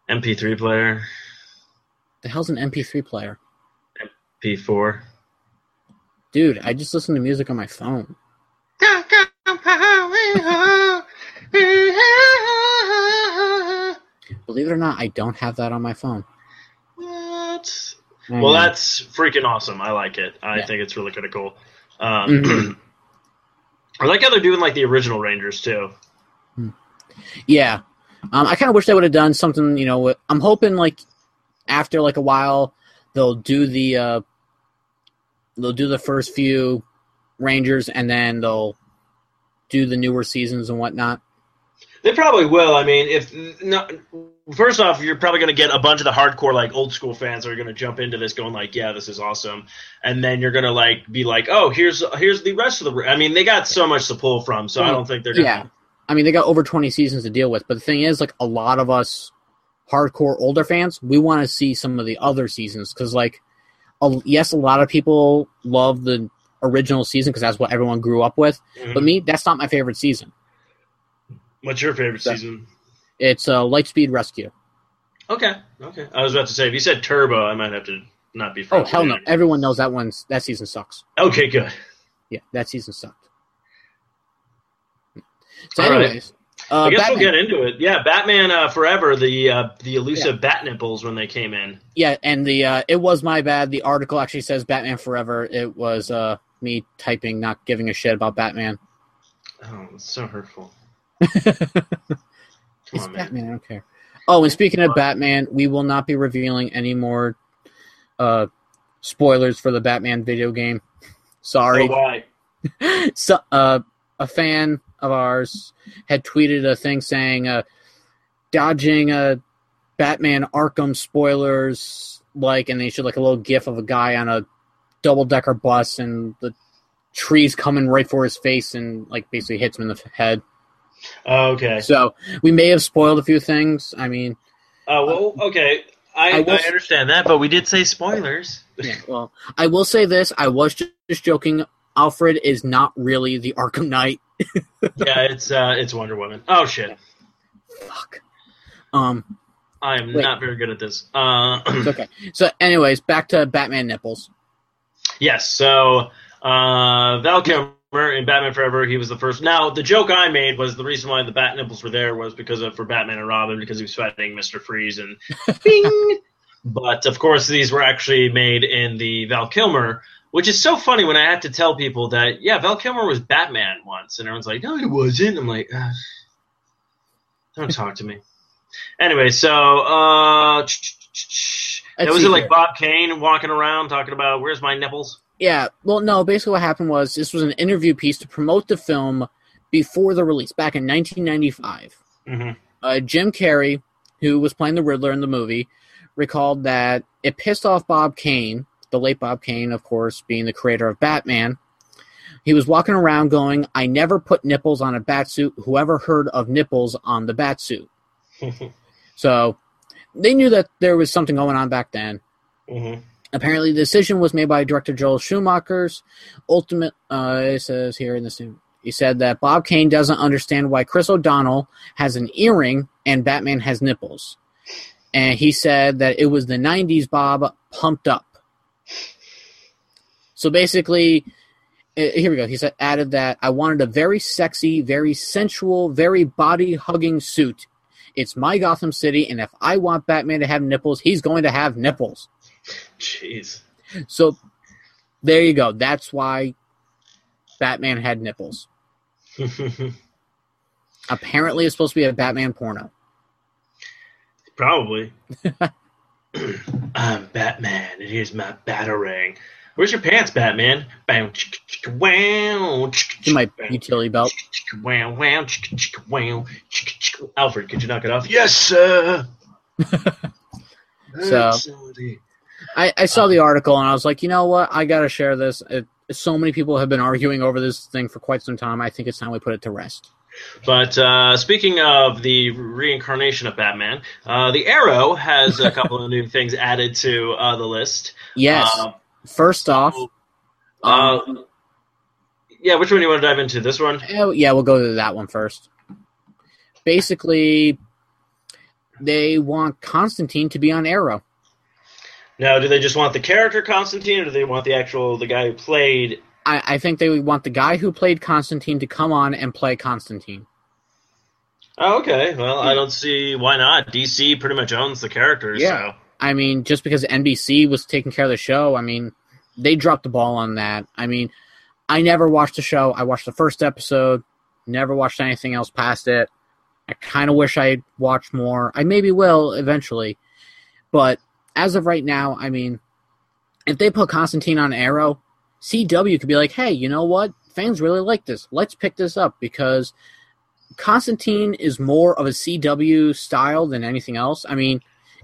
Speaker 1: MP3 player,
Speaker 5: The hell's an MP3 player?
Speaker 1: P4.
Speaker 5: Dude, I just listen to music on my phone.
Speaker 1: Go, go, Power Rangers!
Speaker 5: Believe it or not, I don't have that on my phone.
Speaker 1: What?
Speaker 5: I
Speaker 1: Well, that's freaking awesome. I like it. I
Speaker 5: Yeah.
Speaker 1: think it's really kind of cool. Um,
Speaker 5: Mhm. (clears throat)
Speaker 1: I like how they're doing like the original Rangers too.
Speaker 5: Yeah. Um, I kind of wish they would have done something, you know, I'm hoping like after like a while they'll do the uh they'll do the first few Rangers and then they'll do the newer seasons and whatnot.
Speaker 1: They probably will. I mean, if no, first off, you're probably going to get a bunch of the hardcore like old school fans that are going to jump into this, going like, "Yeah, this is awesome," and then you're going to like be like, "Oh, here's here's the rest of the." I mean, they got so much to pull from, so I don't think they're going to.
Speaker 5: Yeah. I mean, they got over 20 seasons to deal with, but the thing is like a lot of us hardcore older fans, we want to see some of the other seasons cuz like yes, a lot of people love the original season cuz that's what everyone grew up with,
Speaker 1: Mhm.
Speaker 5: but me, that's not my favorite season.
Speaker 1: What's your favorite
Speaker 5: So-
Speaker 1: season?
Speaker 5: It's uh, Lightspeed Rescue.
Speaker 1: Okay, okay. I was about to say if you said Turbo, I might have to not be.
Speaker 5: Oh hell no! Everyone knows that one's that season sucks.
Speaker 1: Okay, good.
Speaker 5: Yeah, that season sucked. So,
Speaker 1: All right.
Speaker 5: Uh,
Speaker 1: I guess
Speaker 5: Batman,
Speaker 1: we'll get into it. Yeah, Batman uh, Forever, the uh, the elusive bat nipples when they came in.
Speaker 5: yeah, and the uh, it was my bad. The article actually says Batman Forever. It was uh, me typing, not giving a shit about Batman.
Speaker 1: Oh, it's so hurtful. (laughs)
Speaker 5: It's
Speaker 1: Come on, man.
Speaker 5: Batman. I don't care. Oh, and speaking of Batman, we will not be revealing any more uh, spoilers for the Batman video game. Sorry.
Speaker 1: Oh, why? (laughs)
Speaker 5: so, uh, a fan of ours had tweeted a thing saying, uh, dodging a Batman Arkham spoilers, like, and they showed like a little gif of a guy on a double decker bus and the trees coming right for his face and like basically hits him in the head.
Speaker 1: Oh, okay.
Speaker 5: So we may have spoiled a few things. I mean,
Speaker 1: Uh, well, okay. I,
Speaker 5: I
Speaker 1: I, understand that, but we did say spoilers.
Speaker 5: Yeah, well, I will say this: I was ju- just joking. Alfred is not really the Arkham Knight. (laughs)
Speaker 1: yeah, it's uh, it's Wonder Woman. Oh shit,
Speaker 5: Fuck. Um,
Speaker 1: I am
Speaker 5: Wait.
Speaker 1: not very good at this. Uh,
Speaker 5: okay. So, anyways, back to Batman nipples.
Speaker 1: yes, so uh, Val Kilmer in Batman Forever, he was the first. Now, the joke I made was the reason why the bat nipples were there was because of for Batman and Robin because he was fighting Mister Freeze and (laughs) Bing. But of course, these were actually made in the Val Kilmer, which is so funny when I had to tell people that yeah, Val Kilmer was Batman once, and everyone's like, no, he wasn't. I'm like, "Ugh, don't talk to me. Anyway, so uh,
Speaker 5: Let's
Speaker 1: was it like. Bob Kane walking around talking about where's my nipples?
Speaker 5: Yeah, well, no, basically what happened was this was an interview piece to promote the film before the release back in 1995.
Speaker 1: Mm-hmm.
Speaker 5: Uh, Jim Carrey, who was playing the Riddler in the movie, recalled that it pissed off Bob Kane, the late Bob Kane, of course, being the creator of Batman. He was walking around going, I never put nipples on a batsuit. Whoever heard of nipples on the batsuit? (laughs) So they knew that there was something going on back then.
Speaker 1: mm-hmm.
Speaker 5: Apparently, the decision was made by director Joel Schumacher's. Ultimate, uh, it says here in this, he said that Bob Kane doesn't understand why Chris O'Donnell has an earring and Batman has nipples. And he said that it was the 90s Bob pumped up. So basically, uh, here we go. He said, added that I wanted a very sexy, very sensual, very body hugging suit. It's my Gotham City, and if I want Batman to have nipples, he's going to have nipples.
Speaker 1: Jeez.
Speaker 5: So there you go. That's why Batman had nipples. (laughs) Apparently, it's supposed to be a Batman porno.
Speaker 1: Probably. (laughs) (clears throat) I'm Batman, and here's my batarang. Where's your pants, Batman? Bow, chicka, chicka, wow, chicka,
Speaker 5: In my utility belt.
Speaker 1: wow, wow, chicka, chicka, wow, chicka, chicka. Alfred, could you knock it off? Yes, sir. (laughs)
Speaker 5: So- I, I saw the article and I was like, you know what? I got to share this. It, so many people have been arguing over this thing for quite some time. I think it's time we put it to rest.
Speaker 1: But uh, speaking of the reincarnation of Batman, uh, the Arrow has a couple of new things added to uh, the list.
Speaker 5: Yes. First off,
Speaker 1: uh, yeah, which one do you want to dive into? This one?
Speaker 5: eh, yeah, we'll go to that one first. Basically, they want Constantine to be on Arrow.
Speaker 1: Now, do they just want the character Constantine, or do they want the actual the guy who played?
Speaker 5: I, I think they want the guy who played Constantine to come on and play Constantine.
Speaker 1: Oh, okay. Well, I don't see why not. DC pretty much owns the characters.
Speaker 5: Yeah. I mean, just because NBC was taking care of the show, I mean, they dropped the ball on that. I mean, I never watched the show. I watched the first episode, never watched anything else past it. I kind of wish I watched more. I maybe will eventually. But as of right now, I mean, if they put Constantine on Arrow, CW could be like, hey, you know what? Fans really like this. Let's pick this up because Constantine is more of a CW style than anything else. I mean,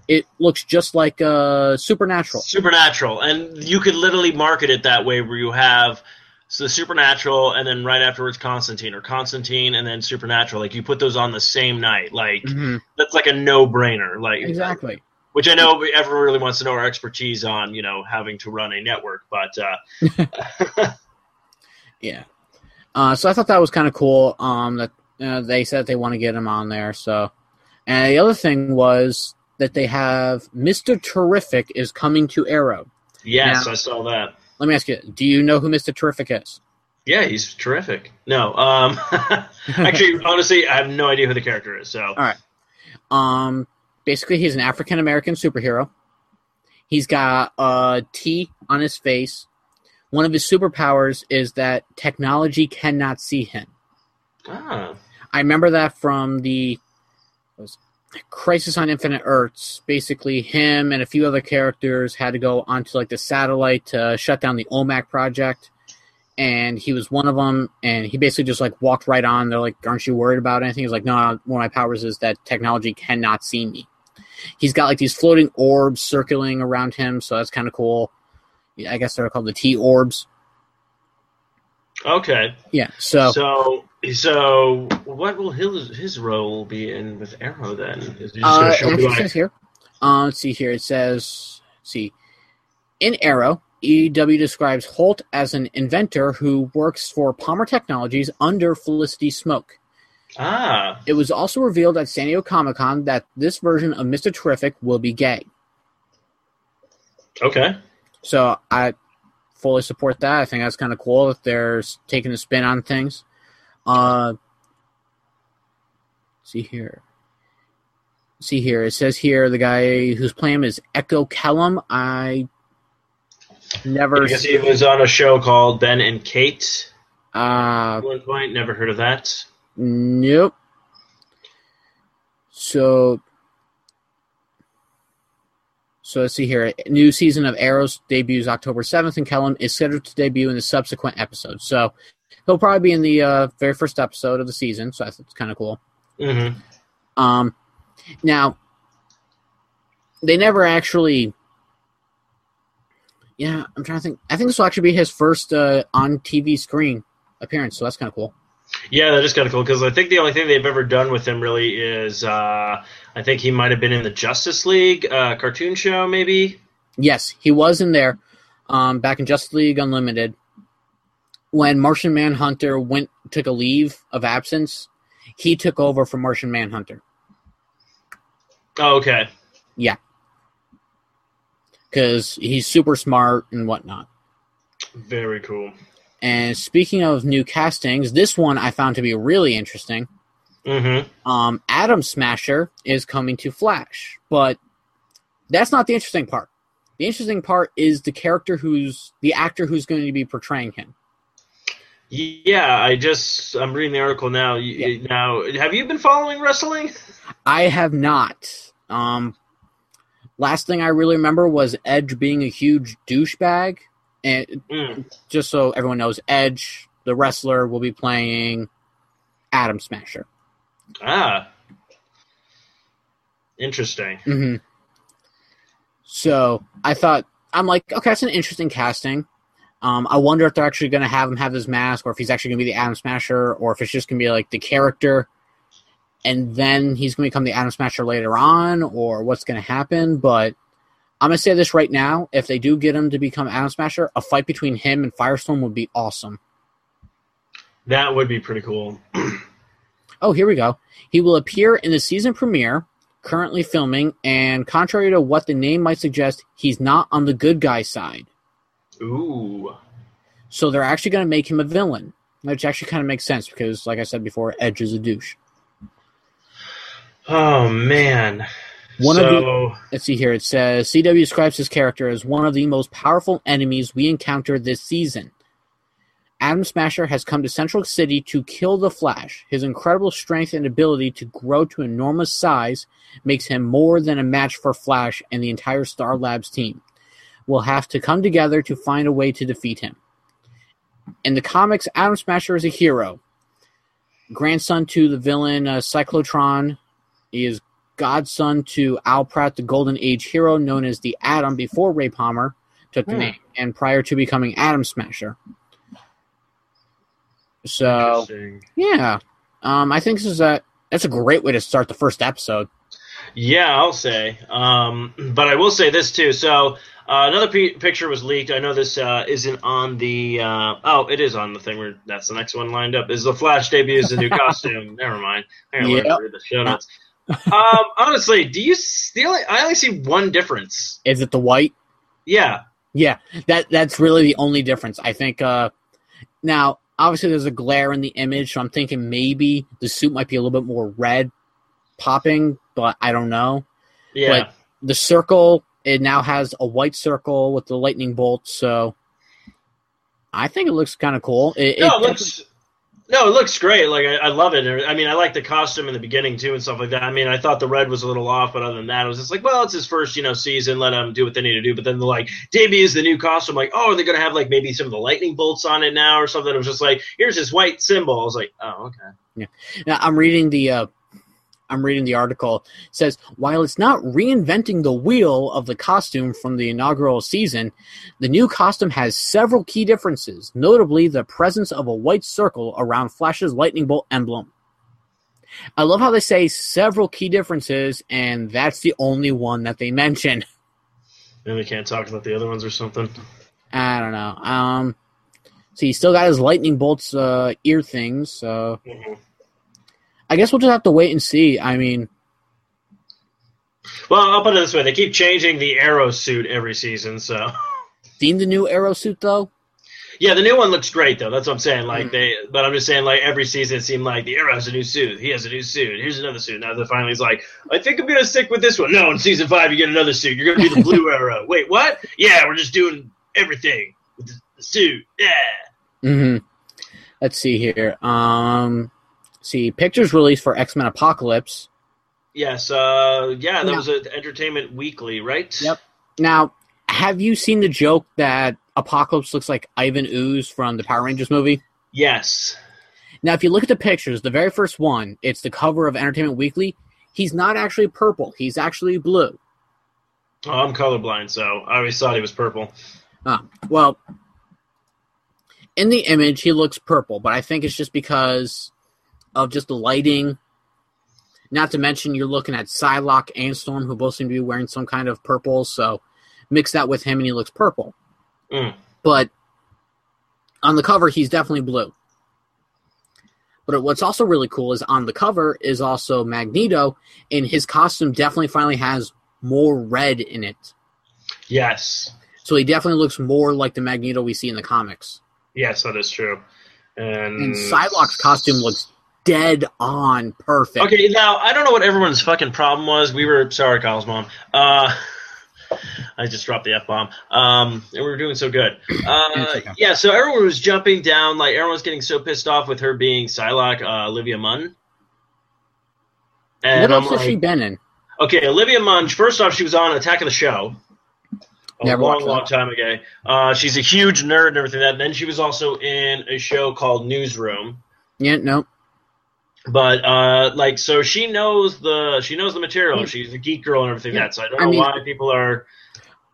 Speaker 5: it looks just like uh, Supernatural.
Speaker 1: Supernatural, and you could literally market it that way, where you have so the Supernatural, and then right afterwards Constantine, or Constantine, and then Supernatural. Like you put those on the same night. Like
Speaker 5: Mhm.
Speaker 1: that's like a no brainer. Like
Speaker 5: Exactly.
Speaker 1: Which I know everyone really wants to know our expertise on, you know, having to run a network, but uh, (laughs)
Speaker 5: Yeah. Uh, so I thought that was kind of cool. Um, that uh, they said they want to get him on there. So, and the other thing was that they have Mister Terrific is coming to Arrow.
Speaker 1: yes,
Speaker 5: Now-
Speaker 1: I saw that.
Speaker 5: Let me ask you: Do you know who Mister Terrific is?
Speaker 1: Yeah, he's terrific. No, um, (laughs) actually, (laughs) honestly, I have no idea who the character is. So, all
Speaker 5: right. Um, basically, he's an African American superhero. He's got a T on his face. One of his superpowers is that technology cannot see him.
Speaker 1: ah,
Speaker 5: I remember that from the was Crisis on Infinite Earths. Basically, him and a few other characters had to go onto like the satellite to shut down the OMAC project, and he was one of them. And he basically just like walked right on. They're like, "Aren't you worried about anything?" He's like, "No, one of my powers is that technology cannot see me." He's got like these floating orbs circling around him, so that's kind of cool. I guess they're called the T orbs.
Speaker 1: okay.
Speaker 5: Yeah. So,
Speaker 1: So, so what will his his role be in with Arrow then? Is he just
Speaker 5: uh, it
Speaker 1: show
Speaker 5: actually says here, Uh, let's see here. It says, see, in Arrow, EW describes Holt as an inventor who works for Palmer Technologies under Felicity Smoak.
Speaker 1: Ah,
Speaker 5: It was also revealed at San Diego Comic Con that this version of Mr. Terrific will be gay.
Speaker 1: okay.
Speaker 5: So I fully support that. I think that's kind of cool that they're taking a spin on things. Uh, see here. See here. It says here the guy whose playing is Echo Kellum. I never.
Speaker 1: Because he was on a show called Ben and Kate
Speaker 5: Uh,
Speaker 1: one point. Never heard of that.
Speaker 5: Nope. So, so let's see here. New season of Arrows debuts October seventh, and Kellum is scheduled to debut in the subsequent episode. So, he'll probably be in the uh, very first episode of the season. So that's kind of cool.
Speaker 1: Mm-hmm.
Speaker 5: Um, now, they never actually. Yeah, I'm trying to think. I think this will actually be his first uh, on TV screen appearance, so that's kind of cool.
Speaker 1: Yeah, that is kind of cool because I think the only thing they've ever done with him really is uh, I think he might have been in the Justice League uh, cartoon show, maybe.
Speaker 5: Yes, he was in there um, back in Justice League Unlimited when Martian Manhunter went took a leave of absence. He took over for Martian Manhunter
Speaker 1: Oh, okay. Yeah.
Speaker 5: Because he's super smart and whatnot.
Speaker 1: Very cool.
Speaker 5: And speaking of new castings, this one I found to be really interesting.
Speaker 1: Mm-hmm.
Speaker 5: Um, Atom Smasher is coming to Flash, but that's not the interesting part. The interesting part is the character who's the actor who's going to be portraying him.
Speaker 1: Yeah, I just I'm reading the article now.
Speaker 5: Yeah.
Speaker 1: Now, have you been following wrestling?
Speaker 5: I have not. Um, last thing I really remember was Edge being a huge douchebag, and
Speaker 1: Mm.
Speaker 5: just so everyone knows, Edge, the wrestler, will be playing Atom Smasher.
Speaker 1: Ah, interesting.
Speaker 5: hmm So I thought I'm like, okay, that's an interesting casting. Um, I wonder if they're actually going to have him have his mask, or if he's actually going to be the Atom Smasher, or if it's just going to be like the character, and then he's going to become the Atom Smasher later on, or what's going to happen. But I'm going to say this right now: if they do get him to become Atom Smasher, a fight between him and Firestorm would be awesome.
Speaker 1: That would be pretty cool. (clears throat)
Speaker 5: Oh, here we go. He will appear in the season premiere, currently filming, and contrary to what the name might suggest, he's not on the good guy side.
Speaker 1: Ooh.
Speaker 5: So they're actually going to make him a villain, which actually kind of makes sense because, like I said before, Edge is a douche.
Speaker 1: Oh man.
Speaker 5: One of
Speaker 1: so,
Speaker 5: the- Let's see here. It says CW describes his character as one of the most powerful enemies we encounter this season. Atom Smasher has come to Central City to kill the Flash. His incredible strength and ability to grow to enormous size makes him more than a match for Flash and the entire Star Labs team. We'll have to come together to find a way to defeat him. In the comics, Atom Smasher is a hero. Grandson to the villain uh, Cyclotron. He is godson to Al Pratt, the Golden Age hero known as the Atom before Ray Palmer took the
Speaker 1: Hmm.
Speaker 5: name, and prior to becoming Atom Smasher. So yeah, um, I think this is a that's a great way to start the first episode.
Speaker 1: Yeah, I'll say. Um, but I will say this too. So uh, another p- picture was leaked. I know this uh, isn't on the. Uh, oh, it is on the thing. Where that's the next one lined up. Is the Flash debuts a new (laughs) costume? Never mind. I gotta
Speaker 5: Yep.
Speaker 1: read the show notes. um, honestly, do you still? I only see one difference.
Speaker 5: Is it the white?
Speaker 1: Yeah.
Speaker 5: Yeah, that that's really the only difference. I think. Uh, now, obviously, there's a glare in the image, so I'm thinking maybe the suit might be a little bit more red, popping, but I don't know.
Speaker 1: Yeah.
Speaker 5: the circle it now has a white circle with the lightning bolt so i think it looks kind of cool it,
Speaker 1: no,
Speaker 5: it
Speaker 1: looks. No, it looks great. Like I, I love it. I mean, I like the costume in the beginning too and stuff like that. I mean, I thought the red was a little off, but other than that, it was just like, well, it's his first, you know, season. Let him do what they need to do. But then the like debut is the new costume. Like, oh, are they gonna have like maybe some of the lightning bolts on it now or something? It was just like, here's his white symbol. I was like, oh, okay. Yeah.
Speaker 5: Now i'm reading the uh i'm reading the article it says while it's not reinventing the wheel of the costume from the inaugural season the new costume has several key differences notably the presence of a white circle around flash's lightning bolt emblem I love how they say several key differences, and that's the only one that they mention. (laughs)
Speaker 1: And they can't talk about the other ones or something.
Speaker 5: I don't know. Um, so he still got his lightning bolts uh, ear things. So
Speaker 1: Mhm.
Speaker 5: I guess we'll just have to wait and see. I mean,
Speaker 1: Well, I'll put it this way: they keep changing the arrow suit every season, so.
Speaker 5: seen the new arrow suit though?
Speaker 1: Yeah, the new one looks great though. That's what I'm saying. Like
Speaker 5: Mm.
Speaker 1: they, but I'm just saying like every season it seemed like the Arrow has a new suit. He has a new suit. Here's another suit. Now that finally he's like, I think I'm gonna stick with this one. No, in season five you get another suit. You're gonna be the (laughs) Blue Arrow. Wait, what? Yeah, we're just doing everything with the, the suit. Yeah.
Speaker 5: hmm Let's see here. Um, see pictures released for X Men Apocalypse.
Speaker 1: Yes. Uh. Yeah. That
Speaker 5: Yeah.
Speaker 1: was an Entertainment Weekly, right?
Speaker 5: Yep. Now, have you seen the joke that Apocalypse looks like Ivan Ooze from the Power Rangers movie?
Speaker 1: Yes.
Speaker 5: Now, if you look at the pictures, the very first one, it's the cover of Entertainment Weekly. He's not actually purple. He's actually blue.
Speaker 1: Oh, I'm colorblind, so I always thought he was purple.
Speaker 5: Ah, well, in the image, he looks purple, but I think it's just because of just the lighting. Not to mention, you're looking at Psylocke and Storm, who both seem to be wearing some kind of purple. So mix that with him, and he looks purple.
Speaker 1: Mm.
Speaker 5: But on the cover, he's definitely blue. But what's also really cool is on the cover is also Magneto, and his costume definitely finally has more red in it.
Speaker 1: Yes.
Speaker 5: So he definitely looks more like the Magneto we see in the comics.
Speaker 1: Yes, that is true. And,
Speaker 5: And Psylocke's costume looks dead on perfect.
Speaker 1: Okay, now I don't know what everyone's fucking problem was. We were sorry, Kyle's mom. Uh, (laughs) I just dropped the f bomb. Um, and we were doing so good. (clears throat) Uh,
Speaker 5: okay.
Speaker 1: yeah, so everyone was jumping down. Like everyone was getting so pissed off with her being Psylocke, uh, Olivia Munn. And
Speaker 5: what
Speaker 1: I'm
Speaker 5: else has
Speaker 1: like,
Speaker 5: she been in?
Speaker 1: okay, Olivia Munn. First off, she was on Attack of the Show. A
Speaker 5: Never
Speaker 1: long, long time ago. Uh, she's a huge nerd and everything. That. And then she was also in a show called Newsroom.
Speaker 5: Yeah, no.
Speaker 1: But uh, like, so she knows the she knows the material. She's a geek girl and everything.
Speaker 5: Yeah.
Speaker 1: That so I don't
Speaker 5: I
Speaker 1: know
Speaker 5: mean-
Speaker 1: why people are.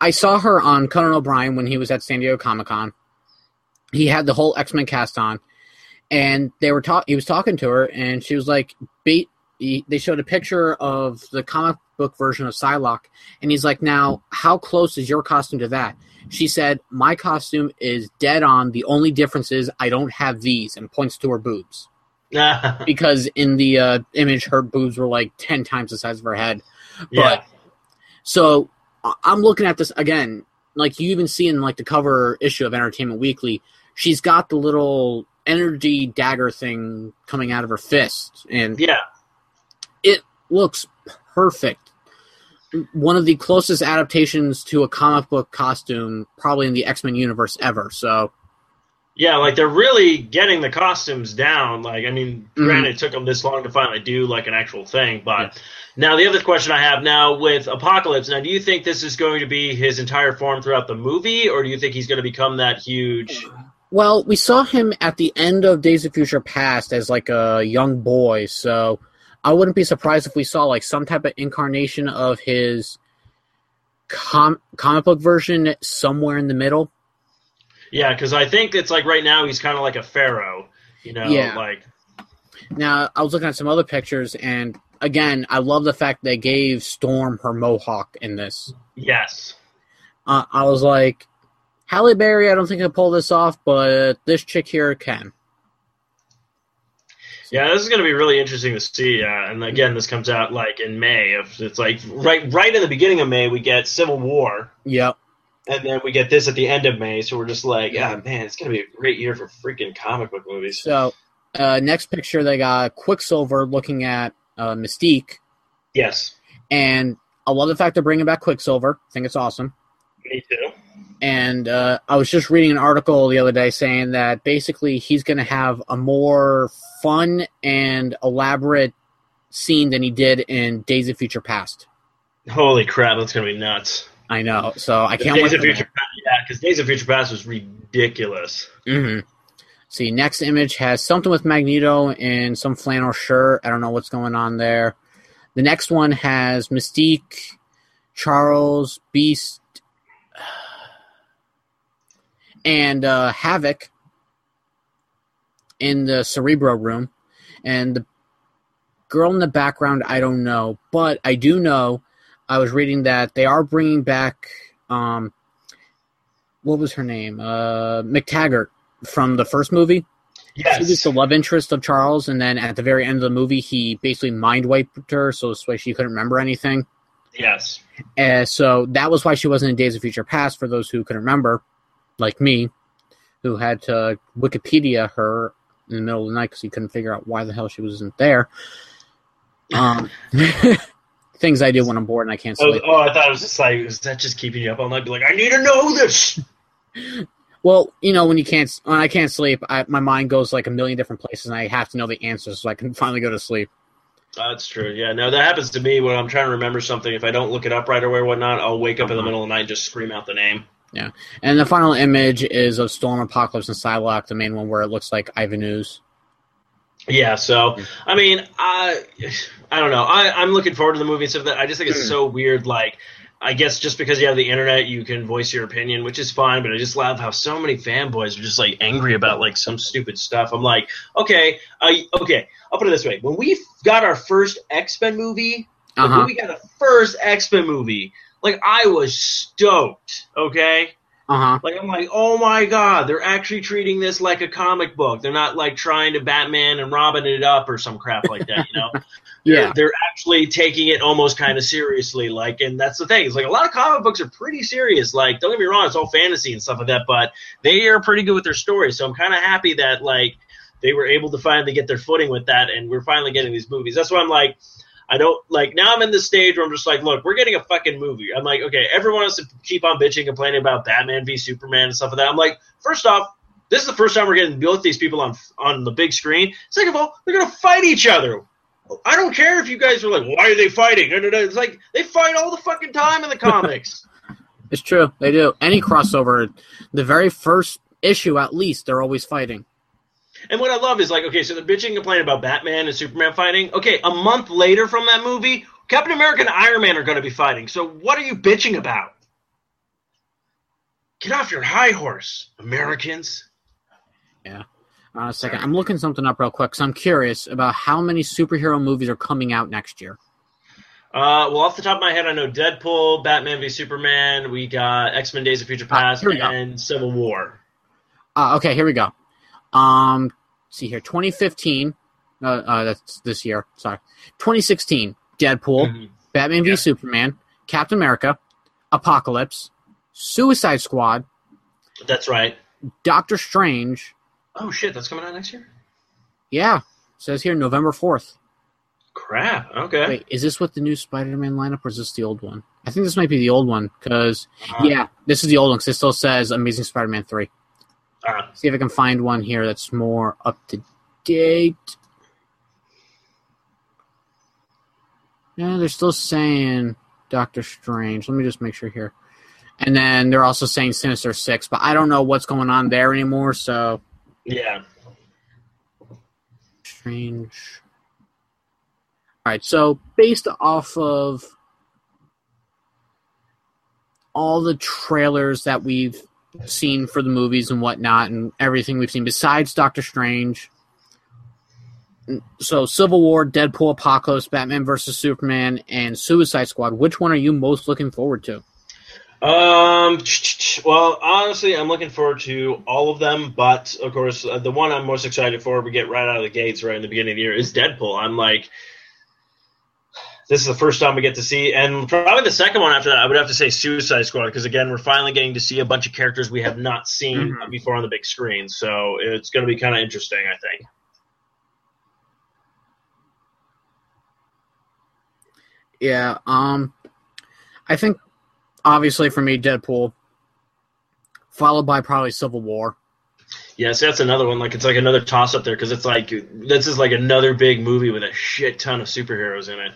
Speaker 5: I saw her on Conan O'Brien when he was at San Diego Comic Con. He had the whole X Men cast on, and they were talk. He was talking to her, and she was like, "Bait." They showed a picture of the comic book version of Psylocke, and he's like, "Now, how close is your costume to that?" She said, "My costume is dead on. The only difference is I don't have these," and points to her boobs (laughs) because in the uh, image, her boobs were like ten times the size of her head. But so I- I'm looking at this again. Like you even see in like the cover issue of Entertainment Weekly, she's got the little energy dagger thing coming out of her fist, and
Speaker 1: yeah,
Speaker 5: it looks perfect. One of the closest adaptations to a comic book costume, probably in the X Men universe ever. So
Speaker 1: yeah. Like they're really getting the costumes down. Like, I mean,
Speaker 5: Mhm.
Speaker 1: granted, it took them this long to finally do like an actual thing. But now the other question I have now with Apocalypse. Now, do you think this is going to be his entire form throughout the movie, or do you think he's going to become that huge?
Speaker 5: Well, we saw him at the end of Days of Future Past as like a young boy, so I wouldn't be surprised if we saw like some type of incarnation of his com- comic book version somewhere in the middle.
Speaker 1: Yeah, because I think it's like right now he's kind of like a pharaoh. You know,
Speaker 5: Yeah.
Speaker 1: like
Speaker 5: Now, I was looking at some other pictures, and again, I love the fact they gave Storm her mohawk in this.
Speaker 1: yes.
Speaker 5: Uh, I was like, Halle Berry, I don't think I can pull this off, but this chick here can.
Speaker 1: Yeah, this is going to be really interesting to see. Uh, and again, this comes out like in May. If it's like right, right in the beginning of May, we get Civil War,
Speaker 5: Yep.
Speaker 1: And then we get this at the end of May. So we're just like, yeah, man, it's going to be a great year for freaking comic book movies.
Speaker 5: So, uh, next picture, they got Quicksilver looking at uh, Mystique.
Speaker 1: Yes,
Speaker 5: And I love the fact they're bringing back Quicksilver. I think it's awesome.
Speaker 1: me too.
Speaker 5: And uh, I was just reading an article the other day saying that basically he's going to have a more fun and elaborate scene than he did in Days of Future Past.
Speaker 1: Holy crap, that's going to be nuts.
Speaker 5: I know, so I can't
Speaker 1: Days
Speaker 5: wait.
Speaker 1: of Future. Past, yeah, because Days of Future Past was ridiculous.
Speaker 5: hmm See, next image has something with Magneto in some flannel shirt. I don't know what's going on there. The next one has Mystique, Charles, Beast, (sighs) and uh, Havoc in the Cerebro room. And the girl in the background, I don't know, but I do know. I was reading that they are bringing back. Um, what was her name? Uh, McTaggart from the first movie. Yes. She was the love interest of Charles, and then at the very end of the movie, he basically mind wiped her, so this way she couldn't remember anything.
Speaker 1: Yes.
Speaker 5: Uh, so that was why she wasn't in Days of Future Past. For those who couldn't remember, like me, who had to Wikipedia her in the middle of the night because he couldn't figure out why the hell she wasn't there. Um, (laughs) things I do when I'm bored and I can't
Speaker 1: Oh,
Speaker 5: sleep.
Speaker 1: oh, I thought it was just like, is that just keeping you up all night? Be like, I need to know this. (laughs)
Speaker 5: Well, you know, when you can't, when I can't sleep, I, my mind goes like a million different places, and I have to know the answers so I can finally go to sleep.
Speaker 1: That's true. Yeah, no, that happens to me when I'm trying to remember something. If I don't look it up right away or whatnot, I'll wake up in the
Speaker 5: Uh-huh.
Speaker 1: middle of the night and just scream out the name.
Speaker 5: Yeah, and the final image is of Storm, Apocalypse, and Psylocke, the main one where it looks like Ivan Ooze.
Speaker 1: Yeah, so I mean, I I don't know. I I'm looking forward to the movie and stuff. That I just think it's so weird. Like, I guess just because you have the internet, you can voice your opinion, which is fine. But I just love how so many fanboys are just like angry about like some stupid stuff. I'm like, okay, I okay. I'll put it this way: when we got our first X Men movie,
Speaker 5: Uh huh.
Speaker 1: when we got the first X Men movie, like I was stoked. Okay,
Speaker 5: Uh huh.
Speaker 1: like I'm like, oh my god, they're actually treating this like a comic book. They're not like trying to Batman and Robin it up or some crap like that, you know? (laughs)
Speaker 5: Yeah.
Speaker 1: They're, they're actually taking it almost kind of seriously. Like, and that's the thing. It's like a lot of comic books are pretty serious. Like, don't get me wrong, it's all fantasy and stuff like that, but they are pretty good with their stories. So I'm kind of happy that like they were able to finally get their footing with that, and we're finally getting these movies. That's why I'm like. I don't like now. I'm in the stage where I'm just like, look, we're getting a fucking movie. I'm like, okay, everyone wants to keep on bitching, complaining about Batman v Superman and stuff like that. I'm like, first off, this is the first time we're getting both these people on on the big screen. Second of all, they're gonna fight each other. I don't care if you guys are like, why are they fighting? It's like they fight all the fucking time in the comics. (laughs)
Speaker 5: It's true. They do. Any crossover, the very first issue at least, they're always fighting.
Speaker 1: And what I love is like, okay, so they're bitching and complaining about Batman and Superman fighting. Okay, a month later from that movie, Captain America and Iron Man are going to be fighting. So what are you bitching about? Get off your high horse, Americans. Yeah.
Speaker 5: On a second, I'm looking something up real quick because I'm curious about how many superhero movies are coming out next year.
Speaker 1: Uh, well, off the top of my head, I know Deadpool, Batman v Superman. We got X Men: Days of Future
Speaker 5: Ah,
Speaker 1: Past,
Speaker 5: here we go.
Speaker 1: and Civil War.
Speaker 5: Uh, okay, here we go. Um, see here, 2015. Uh, uh, that's this year. Sorry, 2016. Deadpool,
Speaker 1: Mhm.
Speaker 5: Batman v
Speaker 1: Yeah.
Speaker 5: Superman, Captain America, Apocalypse, Suicide Squad,
Speaker 1: That's right.
Speaker 5: Doctor Strange.
Speaker 1: Oh shit, that's coming out next year.
Speaker 5: Yeah, says here November 4th.
Speaker 1: Crap. Okay.
Speaker 5: Wait, is this what the new Spider-Man lineup, or is this the old one? I think this might be the old one because
Speaker 1: Uh,
Speaker 5: yeah, this is the old one because it still says Amazing Spider-Man three.
Speaker 1: Uh,
Speaker 5: See if I can find one here that's more up to date. Yeah, they're still saying Doctor Strange. Let me just make sure here. And then they're also saying Sinister Six, but I don't know what's going on there anymore. So
Speaker 1: yeah.
Speaker 5: Strange. All right, so based off of all the trailers that we've seen for the movies and whatnot, and everything we've seen besides Doctor Strange, so Civil War, Deadpool, Apocalypse, Batman versus Superman, and Suicide Squad. Which one are you most looking forward to?
Speaker 1: Um. Well, honestly, I'm looking forward to all of them, but of course, uh, the one I'm most excited for, we get right out of the gates right in the beginning of the year, is Deadpool. I'm like, this is the first time we get to see, and probably the second one after that, I would have to say Suicide Squad, because again, we're finally getting to see a bunch of characters we have not seen
Speaker 5: Mhm.
Speaker 1: before on the big screen, so it's going to be kind of interesting, I think.
Speaker 5: Yeah, um, I think obviously for me, Deadpool, followed by probably Civil War.
Speaker 1: Yes, that's another one. Like it's like another toss up there because it's like this is like another big movie with a shit ton of superheroes in it.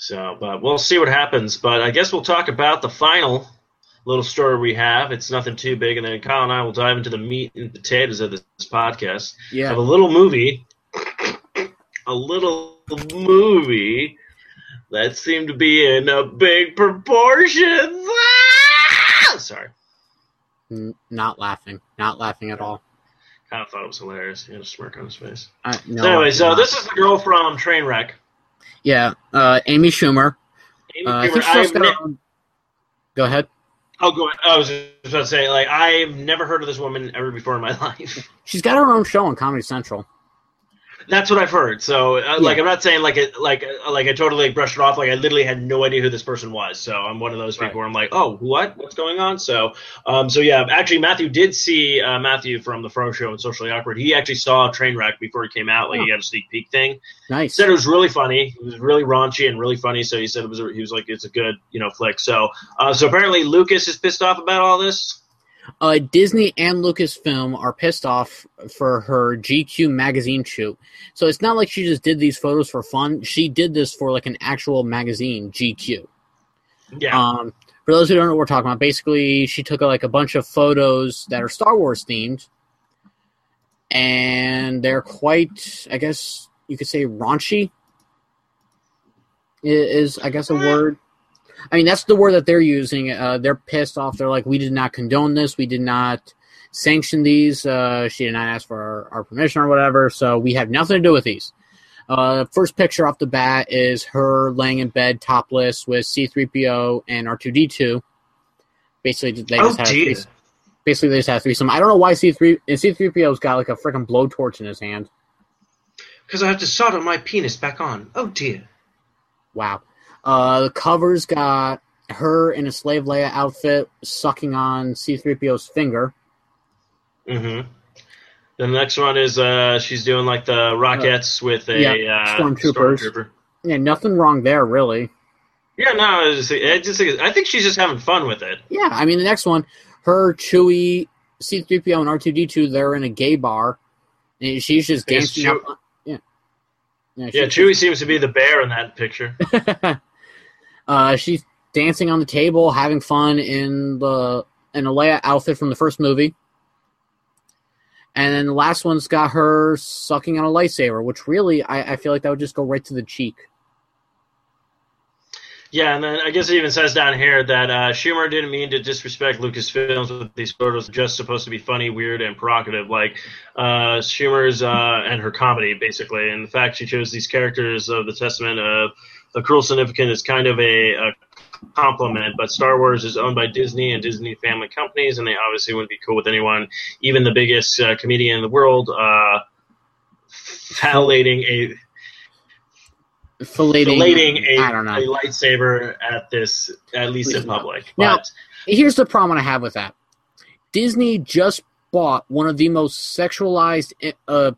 Speaker 1: So, but we'll see what happens. But I guess we'll talk about the final little story we have. It's nothing too big, and then Kyle and I will dive into the meat and potatoes of this podcast.
Speaker 5: Yeah,
Speaker 1: Have a little movie, a little movie that seemed to be in a big proportions. Ah! Sorry.
Speaker 5: Not laughing, not laughing at all.
Speaker 1: kind of thought it was hilarious. He had a smirk on his face.
Speaker 5: I, no,
Speaker 1: so anyway, so this is the girl from Trainwreck.
Speaker 5: Yeah, uh, Amy Schumer.
Speaker 1: Amy
Speaker 5: Uh, I
Speaker 1: Schumer.
Speaker 5: think
Speaker 1: I've
Speaker 5: got
Speaker 1: ne-
Speaker 5: Go ahead.
Speaker 1: oh, go. ahead. I was about to say, like, I've never heard of this woman ever before in my (laughs) life.
Speaker 5: She's got her own show on Comedy Central.
Speaker 1: That's what I've heard. So, uh, like, I'm not saying like it, like, uh, like I totally brushed it off. Like, I literally had no idea who this person was. So, I'm one of those people
Speaker 5: Right.
Speaker 1: where I'm like, oh, what? What's going on? So, um, so yeah, actually, Matthew did see uh, Matthew from the Fro Show and Socially Awkward. He actually saw Trainwreck before he came out. Like, he got a sneak peek thing.
Speaker 5: Nice.
Speaker 1: said it was really funny. It was really raunchy and really funny. So he said it was. He was like, it's a good, you know, flick. So, uh, so apparently Lucas is pissed off about all this.
Speaker 5: Uh, Disney and Lucasfilm are pissed off for her GQ magazine shoot. So it's not like she just did these photos for fun. She did this for like an actual magazine, GQ.
Speaker 1: Yeah.
Speaker 5: Um, for those who don't know what we're talking about, basically she took like a bunch of photos that are Star Wars themed, and they're quite, I guess you could say, raunchy. Is I guess a word. I mean, that's the word that they're using. Uh, they're pissed off. They're like, we did not condone this. We did not sanction these. Uh, she did not ask for our, our permission or whatever. So we have nothing to do with these. Uh, first picture off the bat is her laying in bed topless with C3PO and R2D2. Basically, they
Speaker 1: oh
Speaker 5: just had a threesome. Basically, they just had a threesome. I don't know why C3 and C3PO's got like a freaking blowtorch in his hand.
Speaker 1: Because I have to solder my penis back on. Oh dear.
Speaker 5: Wow. Uh, the covers got her in a slave Leia outfit sucking on C3PO's finger.
Speaker 1: Mm-hmm. The next one is uh, she's doing like the rockets with a
Speaker 5: yeah,
Speaker 1: uh,
Speaker 5: stormtroopers.
Speaker 1: stormtrooper.
Speaker 5: Yeah, nothing wrong there, really.
Speaker 1: Yeah, no, I just, I just think I think she's just having fun with it.
Speaker 5: Yeah, I mean, the next one, her, Chewie, C3PO, and R2D2, they're in a gay bar. And she's just dancing
Speaker 1: Chew-
Speaker 5: up. Yeah. Yeah,
Speaker 1: Yeah, Chewie seems to be the bear in that picture. (laughs)
Speaker 5: uh, she's dancing on the table, having fun in the in a Leia outfit from the first movie. And then the last one's got her sucking on a lightsaber, which really I, I feel like that would just go right to the cheek.
Speaker 1: Yeah, and then I guess it even says down here that uh, Schumer didn't mean to disrespect Lucasfilms with these photos, just supposed to be funny, weird, and provocative, like uh, Schumer's uh, and her comedy, basically. And the fact she chose these characters of the Testament of the Cruel Significant is kind of a, a compliment. But Star Wars is owned by Disney and Disney family companies, and they obviously wouldn't be cool with anyone, even the biggest uh, comedian in the world, uh, a
Speaker 5: Filleting,
Speaker 1: filleting a,
Speaker 5: I don't know.
Speaker 1: a lightsaber at this, at least in
Speaker 5: Please no.
Speaker 1: public.
Speaker 5: Now-
Speaker 1: But
Speaker 5: Here's the problem I have with that. Disney just bought one of the most sexualized uh,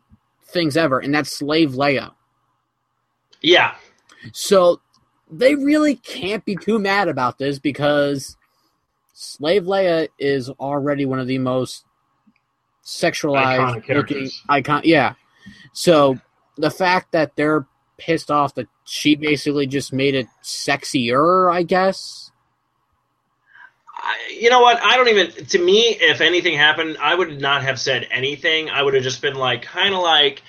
Speaker 5: things ever, and that's Slave Leia.
Speaker 1: yeah,
Speaker 5: So they really can't be too mad about this because Slave Leia is already one of the most sexualized
Speaker 1: Iconic
Speaker 5: looking
Speaker 1: characters.
Speaker 5: icon. Yeah. So the fact that they're pissed off that she basically just made it sexier, I guess.
Speaker 1: I, you know what? I don't even. To me, if anything happened, I would not have said anything. I would have just been like, kind of like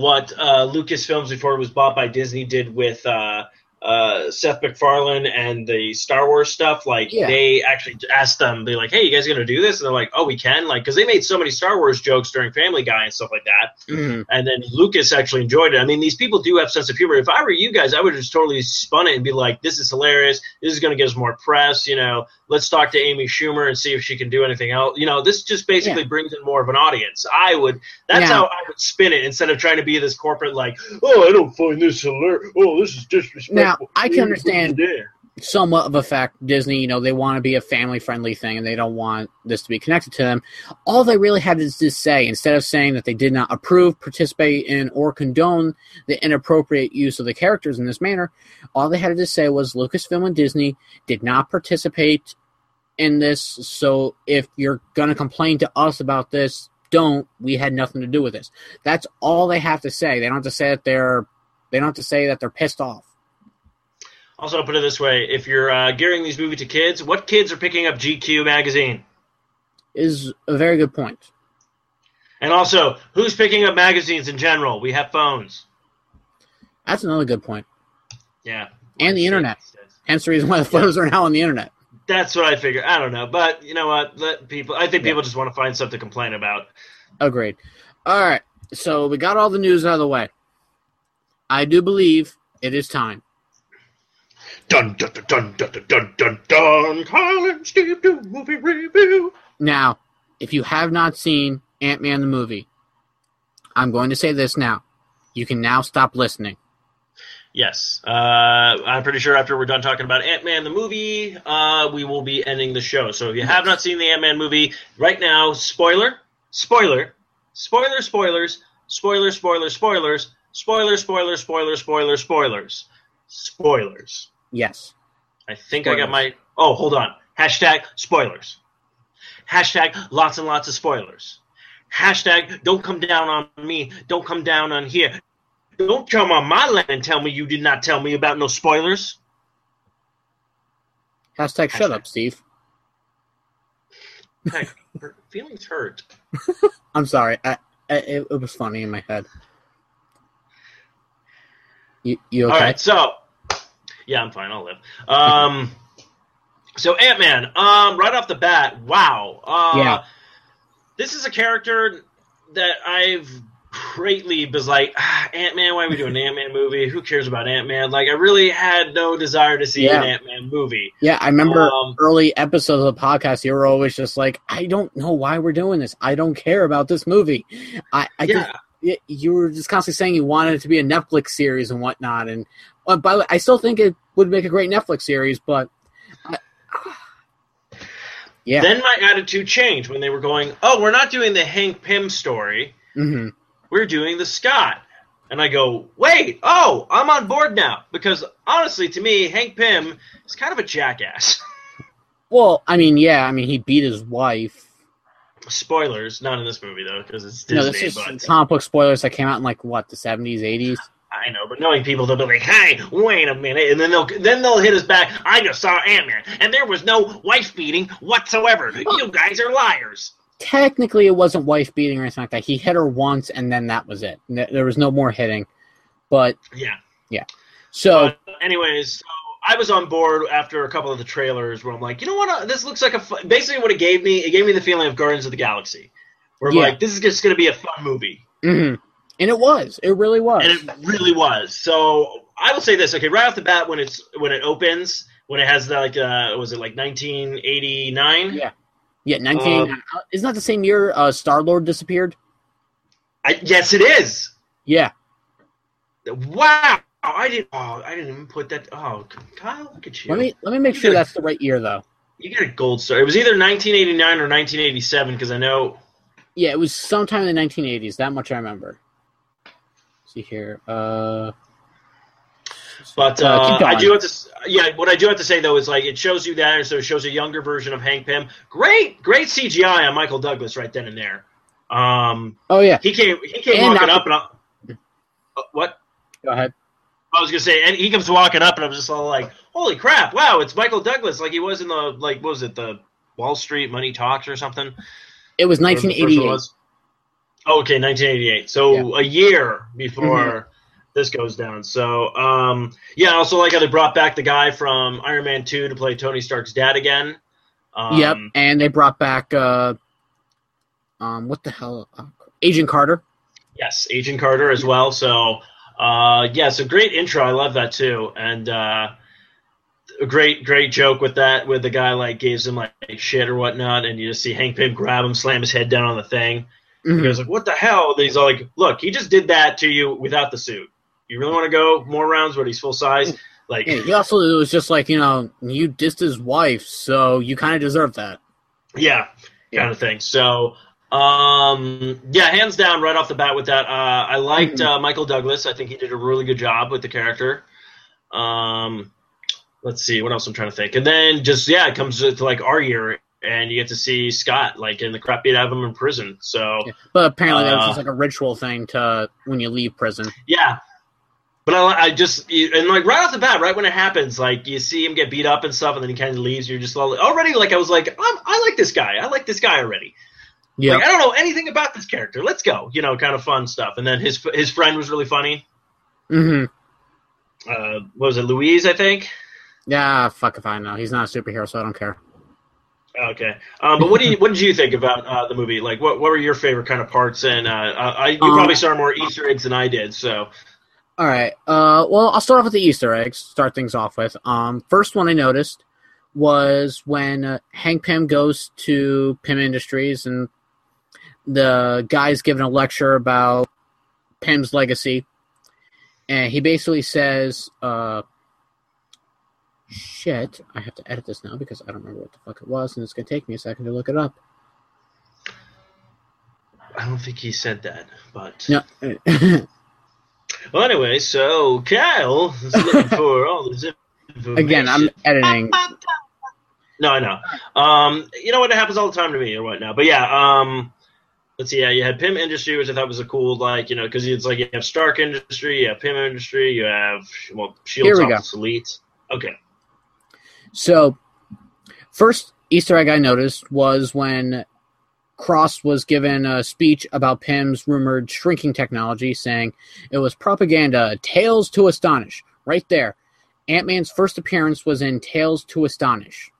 Speaker 1: what uh, Lucasfilms before it was bought by Disney did with uh, uh, Seth MacFarlane and the Star Wars stuff. Like
Speaker 5: Yeah.
Speaker 1: they actually asked them, they're like, "Hey, you guys gonna do this?" And they're like, "Oh, we can." Like because they made so many Star Wars jokes during Family Guy and stuff like that.
Speaker 5: Mhm.
Speaker 1: and then Lucas actually enjoyed it. I mean, these people do have sense of humor. If I were you guys, I would just totally spun it and be like, "This is hilarious. This is going to get us more press." You know, let's talk to Amy Schumer and see if she can do anything else. You know, this just basically
Speaker 5: Yeah.
Speaker 1: brings in more of an audience. I would. That's
Speaker 5: Now-
Speaker 1: how I would spin it instead of trying to be this corporate like, "Oh, I don't find this alert. Oh, this is disrespectful."
Speaker 5: Now, I can understand
Speaker 1: Yeah.
Speaker 5: somewhat of a fact Disney, you know, they want to be a family friendly thing and they don't want this to be connected to them. All they really had is to say, instead of saying that they did not approve, participate in, or condone the inappropriate use of the characters in this manner, all they had to say was Lucasfilm and Disney did not participate in this. So if you're going to complain to us about this, don't. We had nothing to do with this. That's all they have to say. They don't have to say that they're. They don't have to say that they're pissed off.
Speaker 1: Also, I'll put it this way: if you're uh, gearing these movies to kids, what kids are picking up GQ magazine?
Speaker 5: Is a very good point.
Speaker 1: And also, who's picking up magazines in general? We have phones.
Speaker 5: That's another good point.
Speaker 1: Yeah.
Speaker 5: And the internet. Hence the reason why the photos are now on the internet.
Speaker 1: That's what I figure. I don't know, but you know what? Let people. I think people just want to find something to complain about.
Speaker 5: Agreed. All right. So we got all the news out of the way. I do believe it is time.
Speaker 1: Dun dun dun dun dun dun dun dun. Kyle and Steve do movie review.
Speaker 5: Now, if you have not seen Ant Man the movie, I'm going to say this now. You can now stop listening.
Speaker 1: Yes, uh, I'm pretty sure after we're done talking about Ant Man the movie, uh, we will be ending the show. So if you have not seen the Ant Man movie, right now, spoiler, spoiler, spoiler, spoilers, spoiler, spoiler, spoilers, spoiler, spoiler, spoiler, spoiler, spoilers, spoilers.
Speaker 5: Yes.
Speaker 1: I think I got my. Oh, hold on. Hashtag spoilers. Hashtag lots and lots of spoilers. Hashtag don't come down on me. Don't come down on here. Don't come on my land and tell me you did not tell me about no spoilers.
Speaker 5: Hashtag shut up, Steve.
Speaker 1: Heck, her feelings hurt. (laughs)
Speaker 5: I'm sorry. I, I, it, it was funny in my head. You, you okay?
Speaker 1: All right, so yeah, I'm fine. I'll live. Um, so Ant Man. Um, right off the bat, wow. Uh,
Speaker 5: Yeah.
Speaker 1: This is a character that I've greatly was like ah, Ant Man. Why are we doing an Ant Man movie? Who cares about Ant Man? Like, I really had no desire to see an Ant Man movie.
Speaker 5: Yeah, I remember
Speaker 1: Um,
Speaker 5: early episodes of the podcast. You were always just like, "I don't know why we're doing this. I don't care about this movie." I, I
Speaker 1: yeah,
Speaker 5: just, you were just constantly saying you wanted it to be a Netflix series and whatnot. And uh, by the way, I still think it would make a great Netflix series, but I, (sighs) yeah,
Speaker 1: Then my attitude changed when they were going, "Oh, we're not doing the Hank Pym story.
Speaker 5: hmm
Speaker 1: We're doing the Scott." And I go, "Wait, oh, I'm on board now." Because honestly, to me, Hank Pym is kind of a jackass. (laughs)
Speaker 5: Well, I mean, yeah, I mean, he beat his wife.
Speaker 1: Spoilers, not in this movie though, because it's Disney.
Speaker 5: No, this is
Speaker 1: but
Speaker 5: comic book spoilers that came out in like what the seventies, eighties.
Speaker 1: I know, but knowing people, they'll be like, "Hey, wait a minute," and then they'll then they'll hit us back. I just saw Ant Man, and there was no wife beating whatsoever. You guys are liars.
Speaker 5: Technically, it wasn't wife beating or anything like that. He hit her once, and then that was it. There was no more hitting. But
Speaker 1: Yeah. Yeah.
Speaker 5: So
Speaker 1: But anyways, so I was on board after a couple of the trailers where I'm like, you know what? Uh, this looks like a basically what it gave me. It gave me the feeling of Guardians of the Galaxy, where I'm
Speaker 5: Yeah.
Speaker 1: like, this is just going to be a fun movie,
Speaker 5: mhm. and it was. It really was.
Speaker 1: and it really was. So I will say this, okay, right off the bat when it's when it opens, when it has the, like, uh, was it like 1989?
Speaker 5: Yeah. Yeah, nineteen.
Speaker 1: Um,
Speaker 5: uh, isn't that the same year uh, Star Lord disappeared?
Speaker 1: I, yes, it is.
Speaker 5: Yeah.
Speaker 1: Wow, I didn't. Oh, I didn't even put that. Oh, Kyle, look at you.
Speaker 5: Let me let me make sure that's the right year though.
Speaker 1: You get a gold star. It was either 1989 or 1987 because I know.
Speaker 5: Yeah, it was sometime in the 1980s. That much I remember. see here. Uh,
Speaker 1: But
Speaker 5: Uh,
Speaker 1: uh, I do have to. Yeah, what I do have to say though is like it shows you that, so it shows a younger version of Hank Pym. Great, great CGI on Michael Douglas right then and there. Um,
Speaker 5: oh yeah.
Speaker 1: he came. He came
Speaker 5: And
Speaker 1: walking
Speaker 5: not-
Speaker 1: up, and I, Uh, what?
Speaker 5: Go ahead.
Speaker 1: I was gonna say, and he comes walking up, and I was just all like, "Holy crap! Wow, it's Michael Douglas!" Like he was in the like, what was it, the Wall Street Money Talks or something?
Speaker 5: It was
Speaker 1: Whatever the first one
Speaker 5: 1988.
Speaker 1: was. Oh, okay, 1988. So a year before this goes down. So um, yeah, I also like how they brought back the guy from Iron Man 2 to play Tony Stark's dad again. Um,
Speaker 5: yep, and they brought back uh, um, what the hell, uh, Agent Carter.
Speaker 1: Yes, Agent Carter as well. So uh, yeah, so great intro. I love that too, and uh, a great great joke with that with the guy like gives him like shit or whatnot, and you just see Hank Pym grab him, slam his head down on the thing. He
Speaker 5: Mhm.
Speaker 1: goes like, "What the hell?" And he's all like, "Look, he just did that to you without the suit. You really want to go more rounds when he's full size?" Like,
Speaker 5: Yeah, he also it was just like you know you dissed his wife, so you kind of deserve that.
Speaker 1: yeah,
Speaker 5: Yeah.
Speaker 1: kind of thing. So, um, yeah, hands down, right off the bat with that. Uh, I liked
Speaker 5: Mhm.
Speaker 1: uh, Michael Douglas. I think he did a really good job with the character. Um, let's see what else I'm trying to think, and then just yeah, it comes to like our year, and you get to see Scott like in the crap beat out of him in prison. So.
Speaker 5: Yeah. But apparently that was
Speaker 1: Uh,
Speaker 5: just like a ritual thing to when you leave prison.
Speaker 1: Yeah. But I, I just and like right off the bat, right when it happens, like you see him get beat up and stuff, and then he kind of leaves. You're just all, already like I was like, I'm, I like this guy. I like this guy already.
Speaker 5: Yeah,
Speaker 1: Like I don't know anything about this character. Let's go. You know, kind of fun stuff. And then his his friend was really funny.
Speaker 5: hmm
Speaker 1: Uh, what was it, Louise? I think.
Speaker 5: yeah. Fuck if I know. He's not a superhero, so I don't care.
Speaker 1: Okay, um, but what do you what did you think about uh, the movie? Like, what what were your favorite kind of parts? And uh, I, you
Speaker 5: Um,
Speaker 1: probably saw more Easter eggs than I did. So,
Speaker 5: All right. Uh, well, I'll start off with the Easter eggs. Start things off with. Um, first one I noticed was when uh, Hank Pym goes to Pym Industries and the guy's giving a lecture about Pym's legacy, and he basically says, uh, "Shit, I have to edit this now because I don't remember what the fuck it was, and it's gonna take me a second to look it up."
Speaker 1: I don't think he said that, but
Speaker 5: No. (laughs)
Speaker 1: well, anyway. So Kyle is looking (laughs) for all this information.
Speaker 5: Again, I'm editing.
Speaker 1: No, I know. Um, you know what? It happens all the time to me or whatnot. But yeah, um, let's see. Yeah, you had Pym Industry, which I thought was a cool, like you know, because it's like you have Stark Industry, you have Pym Industry, you have well, Shield
Speaker 5: we
Speaker 1: Elite. Okay.
Speaker 5: So, first Easter egg I noticed was when Cross was given a speech about Pym's rumored shrinking technology, saying it was propaganda, tales to astonish. Right there. Ant Man's first appearance was in Tales to Astonish.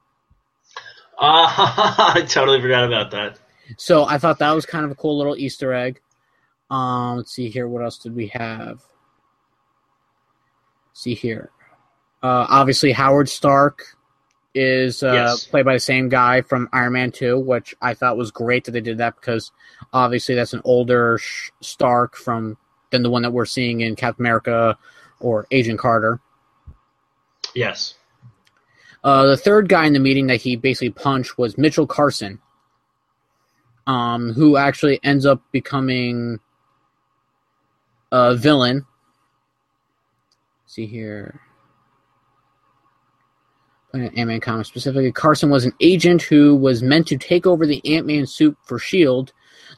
Speaker 1: Uh, (laughs) I totally forgot about that.
Speaker 5: So I thought that was kind of a cool little Easter egg. Um, let's see here. What else did we have? see here. Uh, obviously, Howard Stark is uh,
Speaker 1: Yes.
Speaker 5: played by the same guy from Iron Man 2, which I thought was great that they did that because obviously that's an older Sh- Stark from than the one that we're seeing in Captain America or Agent Carter.
Speaker 1: Yes.
Speaker 5: Uh, the third guy in the meeting that he basically punched was Mitchell Carson, um, who actually ends up becoming a villain. see here. Ant Man comics specifically, Carson was an agent who was meant to take over the Ant Man suit for S.H.I.E.L.D.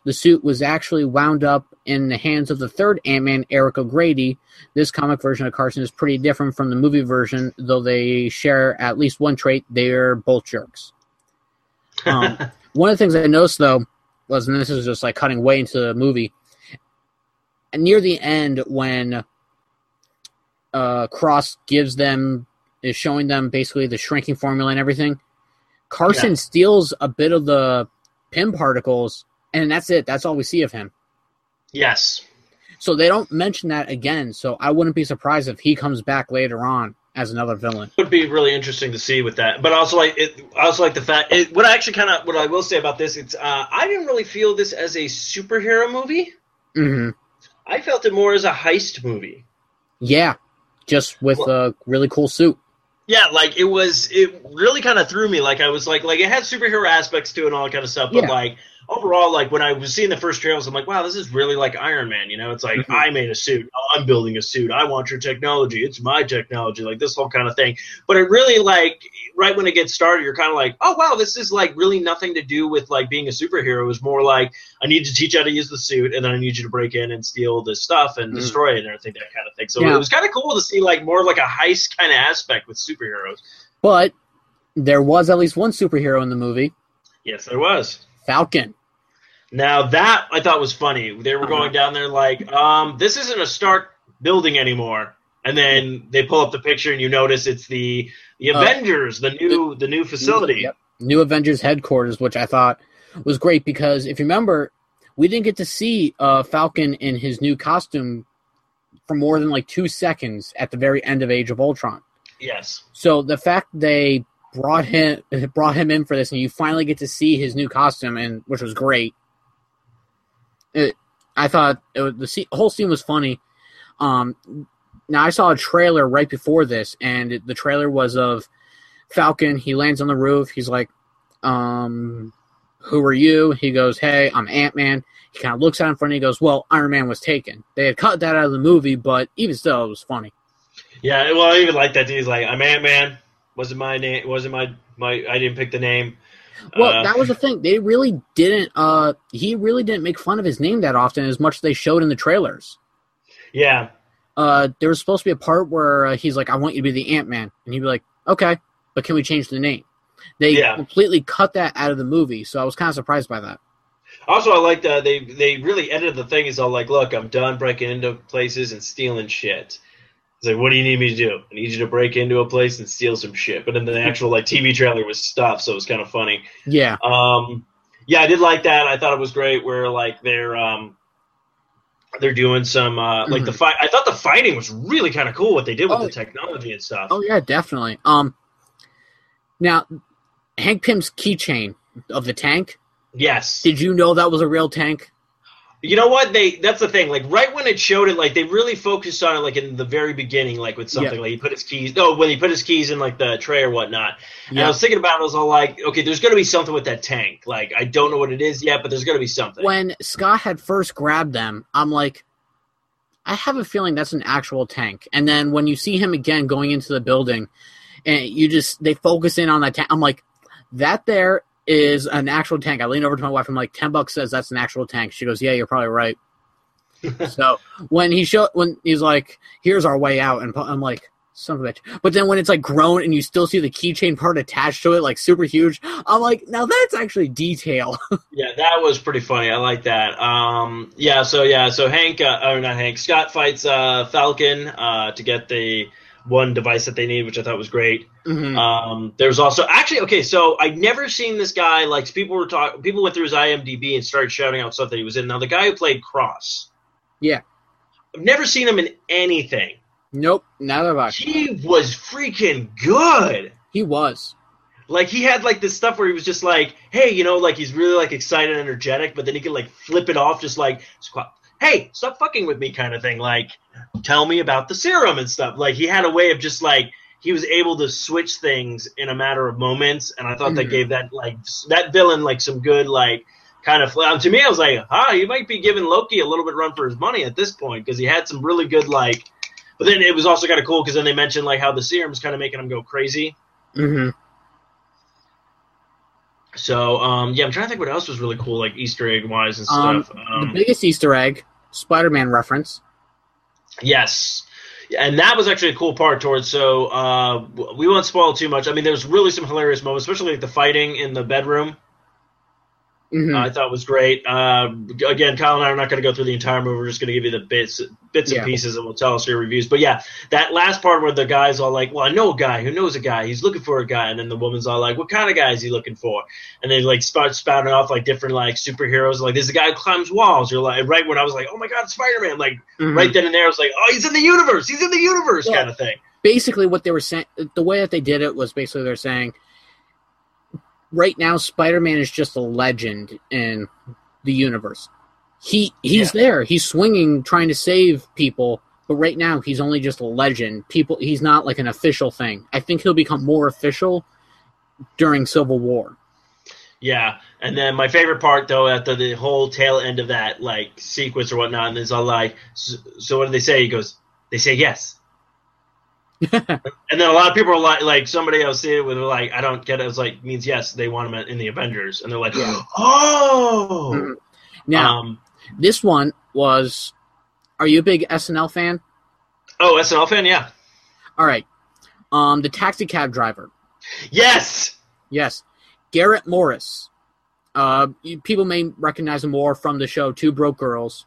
Speaker 5: The suit was actually wound up in the hands of the third Ant Man, Eric O'Grady, this comic version of Carson is pretty different from the movie version, though they share at least one trait. They're both jerks. Um, (laughs) one of the things I noticed, though, was, and this is just like cutting way into the movie, near the end when uh, Cross gives them, is showing them basically the shrinking formula and everything, Carson
Speaker 1: Yeah.
Speaker 5: steals a bit of the Pym particles, and that's it. That's all we see of him.
Speaker 1: yes.
Speaker 5: So they don't mention that again. So I wouldn't be surprised if he comes back later on as another villain.
Speaker 1: would be really interesting to see with that. But also like it, I also like the fact. It, what I actually kind of what I will say about this, it's uh, I didn't really feel this as a superhero movie.
Speaker 5: hmm
Speaker 1: I felt it more as a heist movie.
Speaker 5: Yeah, just with a really cool suit.
Speaker 1: Yeah, like it was. It really kind of threw me. Like I was like, like it had superhero aspects to it and all that kind of stuff. But
Speaker 5: Yeah.
Speaker 1: like overall, like when I was seeing the first trailers, I'm like, wow, this is really like Iron Man. You know, it's like
Speaker 5: Mhm.
Speaker 1: I made a suit. Oh, I'm building a suit. I want your technology. It's my technology. Like this whole kind of thing. But it really like right when it gets started, you're kind of like, oh wow, this is like really nothing to do with like being a superhero. It was more like I need to teach you how to use the suit, and then I need you to break in and steal this stuff and
Speaker 5: Mhm.
Speaker 1: destroy it and everything that kind of thing. So
Speaker 5: Yeah.
Speaker 1: it was kind of cool to see like more like a heist kind of aspect with superheroes.
Speaker 5: But there was at least one superhero in the movie,
Speaker 1: Yes, there was.
Speaker 5: Falcon.
Speaker 1: Now that I thought was funny. They were
Speaker 5: Uh-huh.
Speaker 1: going down there like, um, this isn't a Stark building anymore. And then they pull up the picture and you notice it's the the
Speaker 5: Uh,
Speaker 1: Avengers, the new the new facility.
Speaker 5: Yep. New Avengers headquarters, which I thought was great because if you remember, we didn't get to see uh, Falcon in his new costume for more than like two seconds at the very end of Age of Ultron.
Speaker 1: Yes.
Speaker 5: So the fact they brought him (laughs) brought him in for this, and you finally get to see his new costume, and which was great. It, I thought it was, the scene, whole scene was funny. Um, now I saw a trailer right before this, and it, the trailer was of Falcon. He lands on the roof. He's like, um, "Who are you?" He goes, "Hey, I'm Ant Man." He kind of looks at him funny. He goes, "Well, Iron Man was taken." They had cut that out of the movie, but even still, it was funny.
Speaker 1: Yeah, well I even like that he's like, I'm Ant Man. Wasn't my name wasn't my my I didn't pick the name.
Speaker 5: Well,
Speaker 1: Uh,
Speaker 5: that was the thing. They really didn't. Uh, he really didn't make fun of his name that often, as much as they showed in the trailers.
Speaker 1: Yeah.
Speaker 5: Uh, there was supposed to be a part where uh, he's like, "I want you to be the Ant Man," and he'd be like, "Okay, but can we change the name?" They
Speaker 1: Yeah.
Speaker 5: completely cut that out of the movie, so I was kind of surprised by that.
Speaker 1: Also, I like that they they really edited the thing. Is all like, "Look, I'm done breaking into places and stealing shit." Like, "What do you need me to do? I need you to break into a place and steal some shit." But then the (laughs) actual like TV trailer was stuff, so it was kind of funny.
Speaker 5: Yeah.
Speaker 1: Um, yeah, I did like that. I thought it was great where like they're um, they're doing some uh, like the fight. I thought the fighting was really kind of cool what they did with
Speaker 5: Oh.
Speaker 1: the technology and stuff.
Speaker 5: Oh yeah, definitely. Um, now Hank Pym's keychain of the tank.
Speaker 1: Yes,
Speaker 5: Did you know that was a real tank?
Speaker 1: You know what they? That's the thing. Like right when it showed it, like they really focused on it, like in the very beginning, like with something
Speaker 5: Yeah.
Speaker 1: like he put his keys. No, when he put his keys in like the tray or whatnot. And I was thinking about it. I was all like, okay, there's going to be something with that tank. Like I don't know what it is yet, but there's going to be something.
Speaker 5: When Scott had first grabbed them, I'm like, I have a feeling that's an actual tank. And then when you see him again going into the building, and you just they focus in on that tank, I'm like, that there is an actual tank. I lean over to my wife. I'm like, ten bucks says that's an actual tank. She goes, Yeah, you're probably right. (laughs) so when he show when he's like, "Here's our way out," and I'm like, "Son of a bitch!" But then when it's like grown and you still see the keychain part attached to it, like super huge, I'm like, "Now that's actually detail." (laughs)
Speaker 1: Yeah, that was pretty funny. I like that. Um, yeah, so yeah, so Hank, uh, or not Hank, Scott fights uh, Falcon uh, to get the one device that they need, which I thought was great.
Speaker 5: Mhm.
Speaker 1: Um, there's also actually okay, so I'd never seen this guy. Like people were talking, people went through his IMDb and started shouting out stuff that he was in. Now the guy who played Cross,
Speaker 5: Yeah.
Speaker 1: I've never seen him in anything.
Speaker 5: nope, neither have I.
Speaker 1: He was freaking good.
Speaker 5: He was.
Speaker 1: Like he had like this stuff where he was just like, hey, you know, like he's really like excited and energetic, but then he could like flip it off, just like, squat, hey, stop fucking with me, kind of thing. Like, tell me about the serum and stuff. Like he had a way of just like he was able to switch things in a matter of moments, and I thought that
Speaker 5: Mhm.
Speaker 1: gave that like that villain like some good like kind of um, to me. I was like, ah, he might be giving Loki a little bit run for his money at this point because he had some really good like. But then it was also kind of cool because then they mentioned like how the serum's kind of making him go crazy.
Speaker 5: hmm
Speaker 1: So um, yeah, I'm trying to think what else was really cool, like Easter egg wise and
Speaker 5: Um,
Speaker 1: stuff.
Speaker 5: the
Speaker 1: Um,
Speaker 5: biggest Easter egg, Spider-Man reference.
Speaker 1: yes, and that was actually a cool part towards. So uh, we won't spoil too much. I mean, there's really some hilarious moments, especially like the fighting in the bedroom.
Speaker 5: Mhm.
Speaker 1: I thought was great. Uh, again, Kyle and I are not going to go through the entire movie. We're just going to give you the bits, bits
Speaker 5: Yeah.
Speaker 1: and pieces, and we'll tell us your reviews. But yeah, that last part where the guy's all like, "Well, I know a guy who knows a guy. He's looking for a guy," and then the woman's all like, "What kind of guy is he looking for?" And they like start spouting off like different like superheroes. Like, there's a guy who climbs walls. You're like, right when I was like, "Oh my god, Spider Man!" Like
Speaker 5: Mhm.
Speaker 1: right then and there, I was like, "Oh, he's in the universe. He's in the universe,"
Speaker 5: Yeah.
Speaker 1: kind of thing.
Speaker 5: basically what they were saying the way that they did it was basically they're saying right now spider-man is just a legend in the universe. He he's there. He's swinging trying to save people but right now he's only just a legend. People he's not like an official thing. I think he'll become more official during civil war.
Speaker 1: Yeah, and then my favorite part though, at the, the whole tail end of that like sequence or whatnot, and it's all like, so, so what do they say? He goes, they say yes. And then a lot of people are like, like somebody else see it with like, I don't get it. It's like means yes, they want him in the Avengers, and they're like,
Speaker 5: Yeah.
Speaker 1: oh.
Speaker 5: Mhm. now
Speaker 1: um,
Speaker 5: this one was are you a big snl fan
Speaker 1: oh, SNL fan, yeah,
Speaker 5: all right um the taxi cab driver
Speaker 1: yes,
Speaker 5: Yes, Garrett Morris. Uh, people may recognize him more from the show Two Broke Girls.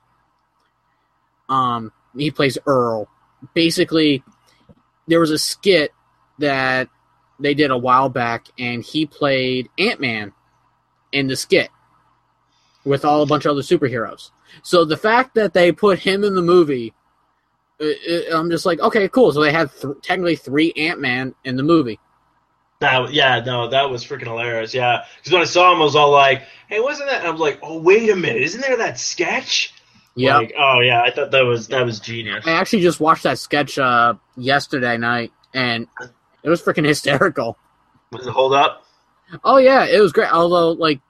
Speaker 5: Um, he plays Earl. Basically, there was a skit that they did a while back, and he played Ant Man in the skit with all a bunch of other superheroes. So the fact that they put him in the movie, uh, uh, I'm just like, okay, cool. So they had th- technically three Ant Man in the movie.
Speaker 1: that yeah, no, that was freaking hilarious. Yeah, because when I saw him, I was all like, hey, wasn't that? And I was like, oh, wait a minute, isn't there that sketch?
Speaker 5: Yeah.
Speaker 1: Like, oh yeah, I thought that was that was genius.
Speaker 5: I actually just watched that sketch uh, yesterday night, and it was freaking (laughs) hysterical.
Speaker 1: Does it hold up?
Speaker 5: Oh yeah, it was great. Although like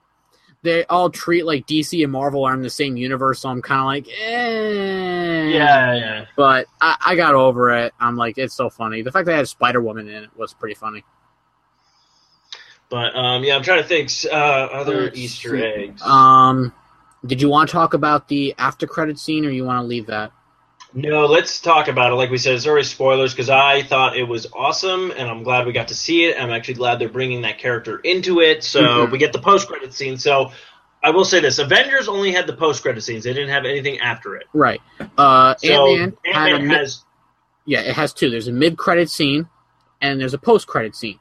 Speaker 5: they all treat like DC and Marvel are in the same universe, so I'm kind of like, eh.
Speaker 1: Yeah, yeah.
Speaker 5: But I, I got over it. I'm like, it's so funny. The fact they had Spider Woman in it was pretty funny.
Speaker 1: But um, yeah, I'm trying to think uh, other
Speaker 5: Let's
Speaker 1: Easter
Speaker 5: see.
Speaker 1: eggs.
Speaker 5: Um, did you want to talk about the after credit scene, or you want to leave that?
Speaker 1: no, let's talk about it. Like we said, it's already spoilers because I thought it was awesome, and I'm glad we got to see it. I'm actually glad they're bringing that character into it. So
Speaker 5: Mhm.
Speaker 1: we get the post credit scene. So I will say this: Avengers only had the post credit scenes; they didn't have anything after it.
Speaker 5: Right. Uh,
Speaker 1: So
Speaker 5: Ant Man had a
Speaker 1: Ant-Man
Speaker 5: mi-
Speaker 1: has
Speaker 5: Yeah, it has two. There's a mid-credit scene, and there's a post-credit scene.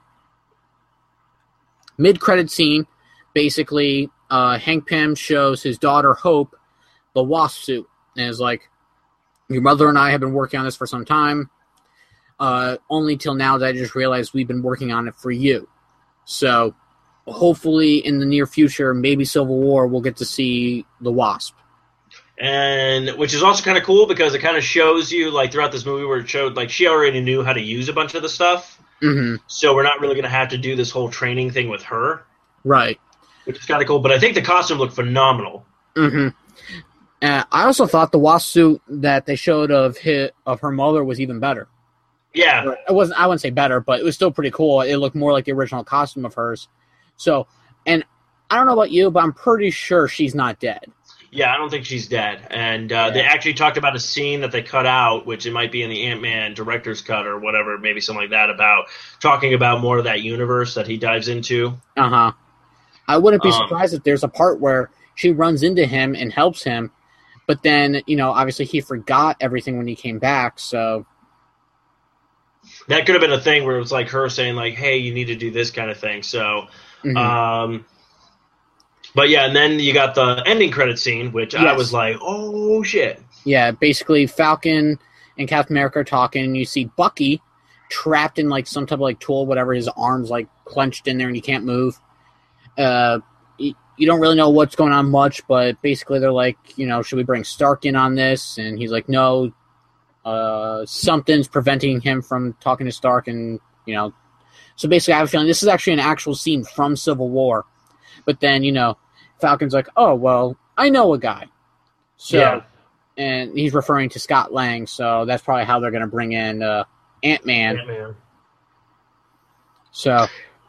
Speaker 5: Mid-credit scene, basically, uh, Hank Pym shows his daughter Hope the Wasp suit, and is like, "Your mother and I have been working on this for some time. Uh, only till now that I just realized we've been working on it for you. So, hopefully, in the near future, maybe Civil War, we'll get to see the Wasp."
Speaker 1: and which is also kind of cool because it kind of shows you like throughout this movie where it showed like she already knew how to use a bunch of the stuff
Speaker 5: hmm
Speaker 1: so we're not really going to have to do this whole training thing with her
Speaker 5: Right.
Speaker 1: Which is kind of cool but i think the costume looked phenomenal
Speaker 5: hmm Uh, I also thought the wasp suit that they showed of his, of her mother was even better.
Speaker 1: yeah
Speaker 5: It wasn't. I wouldn't say better, but it was still pretty cool. It looked more like the original costume of hers. So, and I don't know about you, but I'm pretty sure she's not dead.
Speaker 1: yeah i don't think she's dead and uh, they actually talked about a scene that they cut out which it might be in the ant-man director's cut or whatever maybe something like that about talking about more of that universe that he dives into
Speaker 5: Uh huh. I wouldn't be
Speaker 1: Um,
Speaker 5: surprised if there's a part where she runs into him and helps him, but then you know, obviously he forgot everything when he came back. So
Speaker 1: that could have been a thing where it was like her saying like hey you need to do this kind of thing so
Speaker 5: mhm.
Speaker 1: Um, but yeah, and then you got the ending credit scene, which I was like, oh shit.
Speaker 5: Yeah, basically Falcon and Captain America are talking, and you see Bucky trapped in like some type of like tool, whatever. His arms like clenched in there, and he can't move. Uh, you don't really know what's going on much, but basically they're like, you know, should we bring Stark in on this? And he's like, no. Uh, something's preventing him from talking to Stark, and you know, so basically, I have a feeling this is actually an actual scene from Civil War. But then, you know, Falcon's like, oh well, I know a guy. So
Speaker 1: Yeah.
Speaker 5: and he's referring to Scott Lang, so that's probably how they're going to bring in uh, Ant Man.
Speaker 1: Ant-Man.
Speaker 5: So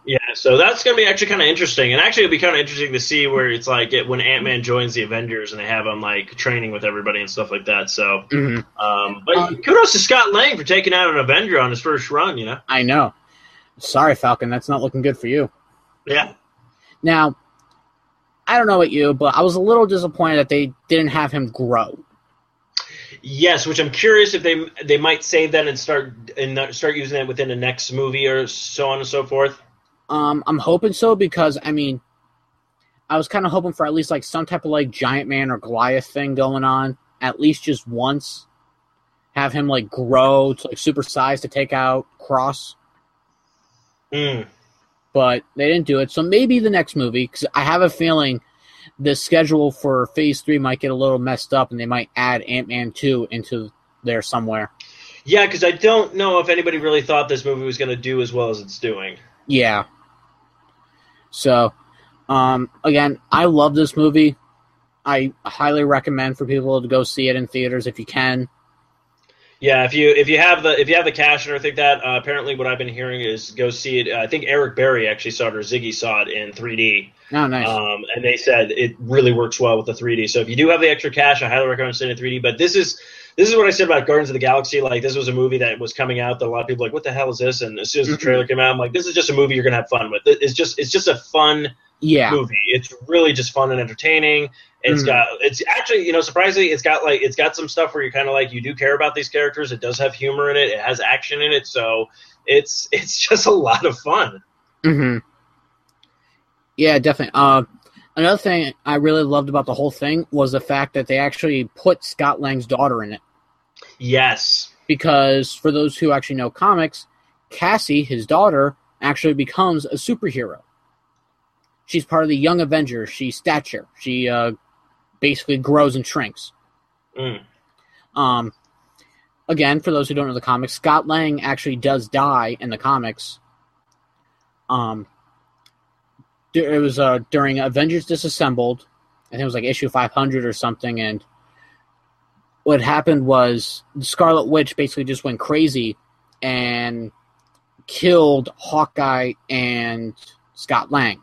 Speaker 1: Yeah, so that's gonna be actually kind of interesting, and actually it'll be kind of interesting to see where it's like it, when Ant Man joins the Avengers and they have him like training with everybody and stuff like that. So,
Speaker 5: mhm,
Speaker 1: um, but
Speaker 5: Uh,
Speaker 1: kudos to Scott Lang for taking out an Avenger on his first run. You know,
Speaker 5: I know. Sorry, Falcon, that's not looking good for you.
Speaker 1: yeah,
Speaker 5: Now, I don't know about you, but I was a little disappointed that they didn't have him grow.
Speaker 1: yes. Which I'm curious if they they might save that and start and start using it within the next movie or so on and so forth.
Speaker 5: Um, I'm hoping so because I mean, I was kind of hoping for at least like some type of like Giant Man or Goliath thing going on, at least just once. Have him like grow to like super size to take out Cross.
Speaker 1: Mm.
Speaker 5: but they didn't do it. So maybe the next movie, because I have a feeling the schedule for Phase Three might get a little messed up, and they might add Ant Man Two into there somewhere.
Speaker 1: Yeah, because I don't know if anybody really thought this movie was going to do as well as it's doing.
Speaker 5: Yeah. So, um, again, I love this movie. I highly recommend for people to go see it in theaters if you can.
Speaker 1: Yeah, if you if you have the if you have the cash and everything like that, uh, apparently what I've been hearing is go see it. I think Eric Berry actually saw it, or Ziggy saw it in 3D,
Speaker 5: Oh, nice.
Speaker 1: um, and they said it really works well with the 3D. So if you do have the extra cash, I highly recommend seeing it in 3D. But this is this is what I said about Guardians of the Galaxy. Like this was a movie that was coming out that a lot of people were like, what the hell is this? And as soon as the
Speaker 5: Mhm.
Speaker 1: trailer came out, I'm like, this is just a movie you're gonna have fun with. It's just it's just a fun
Speaker 5: yeah.
Speaker 1: movie. It's really just fun and entertaining. It's
Speaker 5: Mhm.
Speaker 1: got it's actually you know surprisingly it's got like it's got some stuff where you're kind of like you do care about these characters. It does have humor in it. It has action in it. So it's it's (laughs) just a lot of fun.
Speaker 5: hmm Yeah, definitely. Uh, another thing I really loved about the whole thing was the fact that they actually put Scott Lang's daughter in it.
Speaker 1: Yes.
Speaker 5: because for those who actually know comics, Cassie, his daughter, actually becomes a superhero. She's part of the Young Avengers. She's stature. She uh, basically grows and shrinks.
Speaker 1: Mm.
Speaker 5: Um, again, for those who don't know the comics, Scott Lang actually does die in the comics. Um, it was uh, during Avengers Disassembled. I think it was like issue 500 or something, and what happened was the Scarlet Witch basically just went crazy and killed Hawkeye and Scott Lang.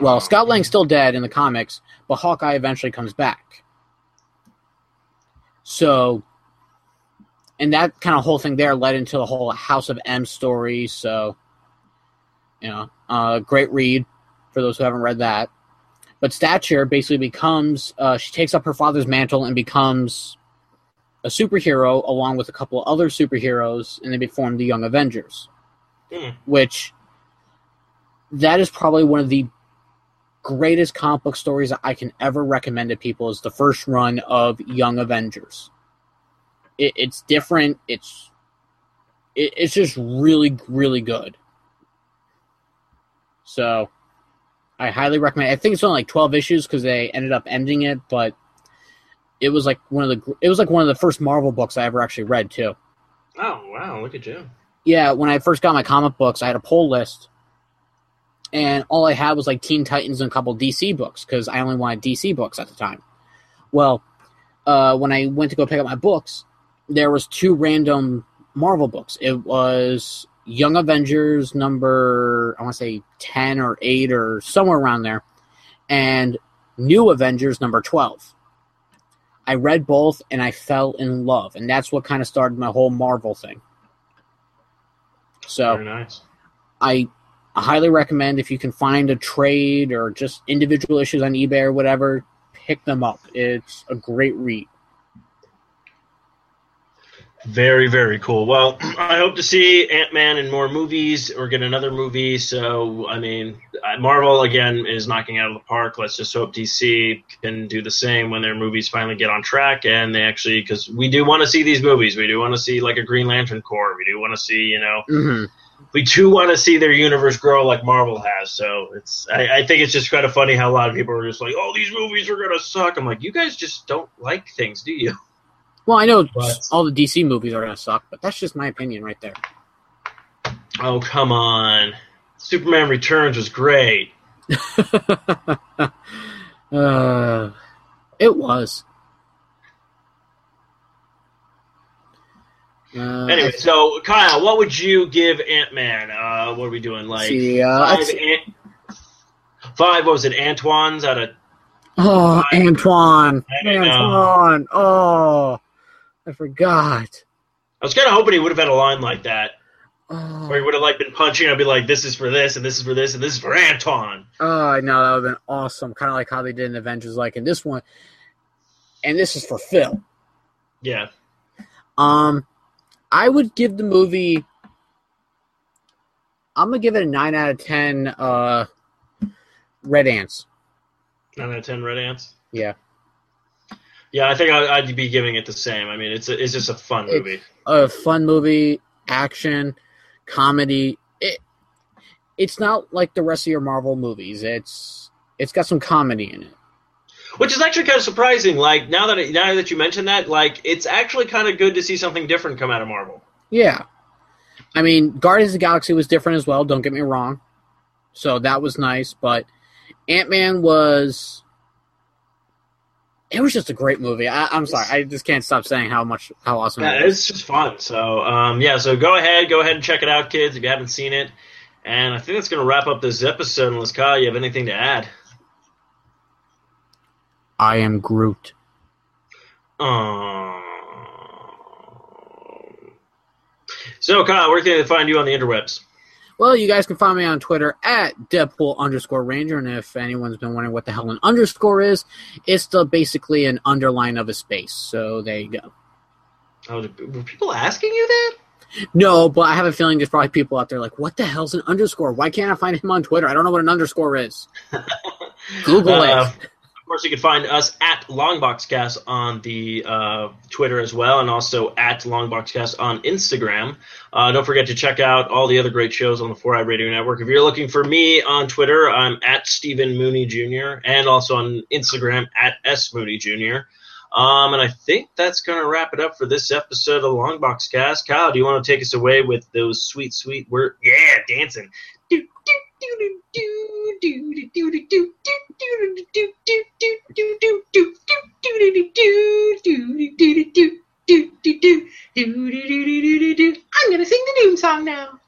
Speaker 5: Well, Scott Lang's still dead in the comics, but Hawkeye eventually comes back. So, and that kind of whole thing there led into the whole House of M story. So, you know, uh, great read for those who haven't read that. But Stature basically becomes, uh, she takes up her father's mantle and becomes a superhero along with a couple of other superheroes, and they formed the Young Avengers.
Speaker 1: Hmm.
Speaker 5: Which that is probably one of the greatest comic book stories I can ever recommend to people. Is the first run of Young Avengers. It, it's different. It's it, it's just really really good. So I highly recommend. I think it's only like twelve issues because they ended up ending it, but it was like one of the it was like one of the first Marvel books I ever actually read too.
Speaker 1: Oh wow, look at you.
Speaker 5: Yeah, when I first got my comic books, I had a pull list, and all I had was like Teen Titans and a couple DC books because I only wanted DC books at the time. Well, uh, when I went to go pick up my books, there was two random Marvel books. It was Young Avengers number I want to say ten or eight or somewhere around there, and New Avengers number twelve. I read both and I fell in love, and that's what kind of started my whole Marvel thing. So
Speaker 1: Very nice.
Speaker 5: I highly recommend if you can find a trade or just individual issues on eBay or whatever, pick them up. It's a great read.
Speaker 1: Very, very cool. Well, (clears throat) I hope to see Ant Man in more movies or get another movie. So, I mean, Marvel again is knocking out of the park. Let's just hope DC can do the same when their movies finally get on track and they actually, because we do want to see these movies. We do want to see like a Green Lantern Corps. We do want to see, you know,
Speaker 5: hmm
Speaker 1: we do want to see their universe grow like Marvel has. So it's, I, I think it's just kind of funny how a lot of people are just like, oh, these movies are gonna suck. I'm like, you guys just don't like things, do you?
Speaker 5: Well, I know
Speaker 1: But-
Speaker 5: all the DC movies are going to suck, but that's just my opinion right there.
Speaker 1: Oh, come on. Superman Returns was great. (laughs)
Speaker 5: uh, it was. Uh,
Speaker 1: Anyway, so Kyle, what would you give Ant Man? Uh, what are we doing? Like
Speaker 5: see, uh,
Speaker 1: five, Ant- five? What was it? Antoine's out of
Speaker 5: oh, Antoine,
Speaker 1: I know.
Speaker 5: Antoine. Oh, I forgot.
Speaker 1: I was kind of hoping he would have had a line like that,
Speaker 5: Oh,
Speaker 1: where he would have like been punching. I'd be like, "This is for this, and this is for this, and this is for Antoine."
Speaker 5: Oh, I know that would have been awesome. Kind of like how they did in Avengers, like in this one. And this is for Phil.
Speaker 1: Yeah,
Speaker 5: Um, I would give the movie. I'm gonna give it a nine out of ten. Uh, Red Ants.
Speaker 1: nine out of ten red ants.
Speaker 5: Yeah,
Speaker 1: Yeah, I think I- I'd be giving it the same. I mean, it's a, it's just a fun
Speaker 5: It's-
Speaker 1: movie.
Speaker 5: a fun movie, action, comedy. It, it's not like the rest of your Marvel movies. It's it's got some comedy in it.
Speaker 1: Which is actually kind of surprising. Like now that now that you mention that, like it's actually kind of good to see something different come out of Marvel.
Speaker 5: Yeah. I mean, Guardians of the Galaxy was different as well, don't get me wrong. So that was nice, but Ant Man was it was just a great movie. I, I'm sorry, I just can't stop saying how much how awesome
Speaker 1: Yeah,
Speaker 5: it
Speaker 1: it's just fun. So um, yeah, so go ahead, go ahead and check it out, kids, if you haven't seen it. And I think that's going to wrap up this episode. Unless Kyle, you have anything to add?
Speaker 5: I am Groot.
Speaker 1: Um, so Kyle, where can they find you on the interwebs?
Speaker 5: Well, you guys can find me on Twitter at Deadpool underscore Ranger, and if anyone's been wondering what the hell an underscore is, it's the basically an underline of a space. So there you go.
Speaker 1: Oh, were people asking you that?
Speaker 5: No, but I have a feeling there's probably people out there like, what the hell's an underscore? Why can't I find him on Twitter? I don't know what an underscore is. (laughs) Google
Speaker 1: Uh,
Speaker 5: it.
Speaker 1: Of course, you can find us at Longboxcast on the uh, Twitter as well, and also at Longboxcast on Instagram. Uh, don't forget to check out all the other great shows on the Four Eyed Radio Network. If you're looking for me on Twitter, I'm at Stephen Mooney Jr., and also on Instagram at S Mooney Jr. Um, and I think that's going to wrap it up for this episode of Longboxcast. Kyle, do you want to take us away with those sweet, sweet words? Yeah, dancing. I'm gonna sing the Doom song now.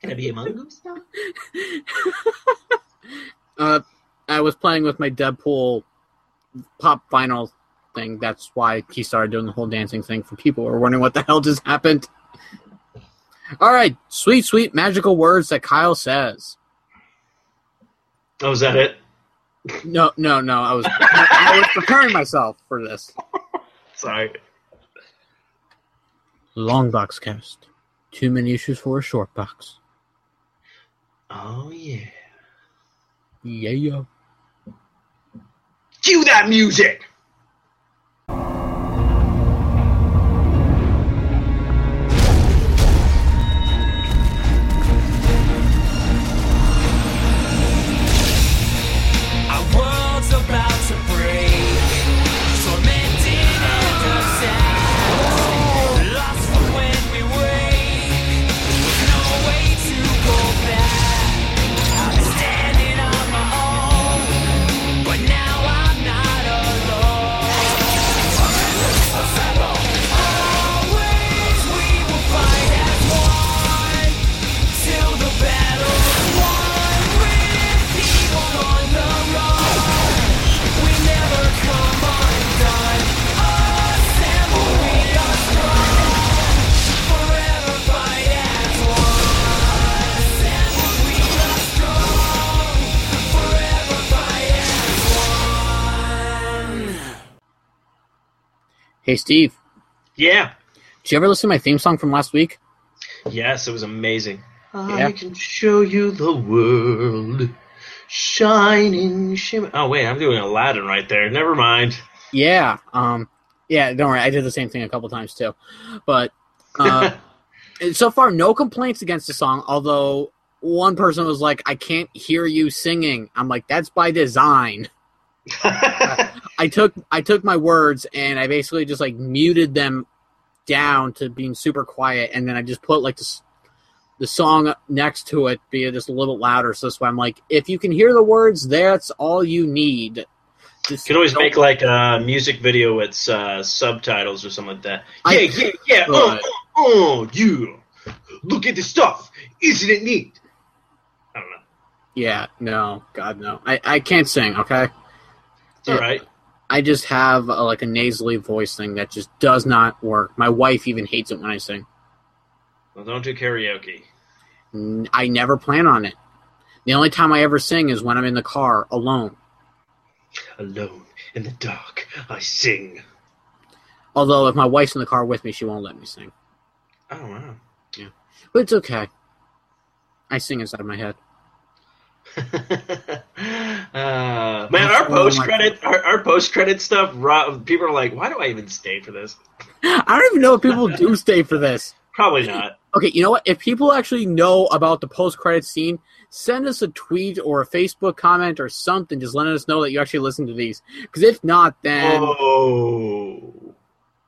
Speaker 1: Can I be a mongoose now? (laughs)
Speaker 5: Uh, I was playing with my Deadpool pop vinyl thing. That's why he started doing the whole dancing thing for people who are wondering what the hell just happened. All right, sweet, sweet magical words that Kyle says.
Speaker 1: Oh, is that it?
Speaker 5: No, no, no. I was I was preparing myself for this.
Speaker 1: Sorry.
Speaker 5: Long box cast. Too many issues for a short box.
Speaker 1: Oh yeah.
Speaker 5: Yeah, yeah.
Speaker 1: Cue that music.
Speaker 5: Hey, Steve.
Speaker 1: Yeah.
Speaker 5: Did you ever listen to my theme song from last week?
Speaker 1: Yes, it was amazing.
Speaker 5: Yeah.
Speaker 1: I can show you the world, shining shimmer. Oh wait, I'm doing Aladdin right there. Never mind.
Speaker 5: Yeah. Um. Yeah. Don't worry. I did the same thing a couple times too, but uh, (laughs) so far no complaints against the song. Although one person was like, "I can't hear you singing." I'm like, "That's by design." (laughs) (laughs) I took I took my words and I basically just like muted them down to being super quiet, and then I just put like this the song next to it be it just a little bit louder. So this way, I'm like, if you can hear the words, that's all you need. Just
Speaker 1: You can always make like a music video with uh, subtitles or something like that.
Speaker 5: I
Speaker 1: yeah, yeah, yeah. Oh, oh, oh, yeah. Look at the stuff. Isn't it neat? I don't know.
Speaker 5: Yeah, no, God, no. I, I can't sing, okay?
Speaker 1: It's all right.
Speaker 5: I just have a, like a nasally voice thing that just does not work. My wife even hates it when I sing.
Speaker 1: Well, don't do karaoke.
Speaker 5: I never plan on it. The only time I ever sing is when I'm in the car alone.
Speaker 1: Alone in the dark, I sing.
Speaker 5: Although if my wife's in the car with me, she won't let me sing.
Speaker 1: Oh wow.
Speaker 5: Yeah, but it's okay. I sing inside my head.
Speaker 1: Uh, man, our post credit, our, our post credit stuff. People are like, "Why do I even stay for this?"
Speaker 5: I don't even know if people do stay for this.
Speaker 1: Probably not.
Speaker 5: Okay, you know what? If people actually know about the post credit scene, send us a tweet or a Facebook comment or something, just letting us know that you actually listen to these. Because if not, then
Speaker 1: Oh,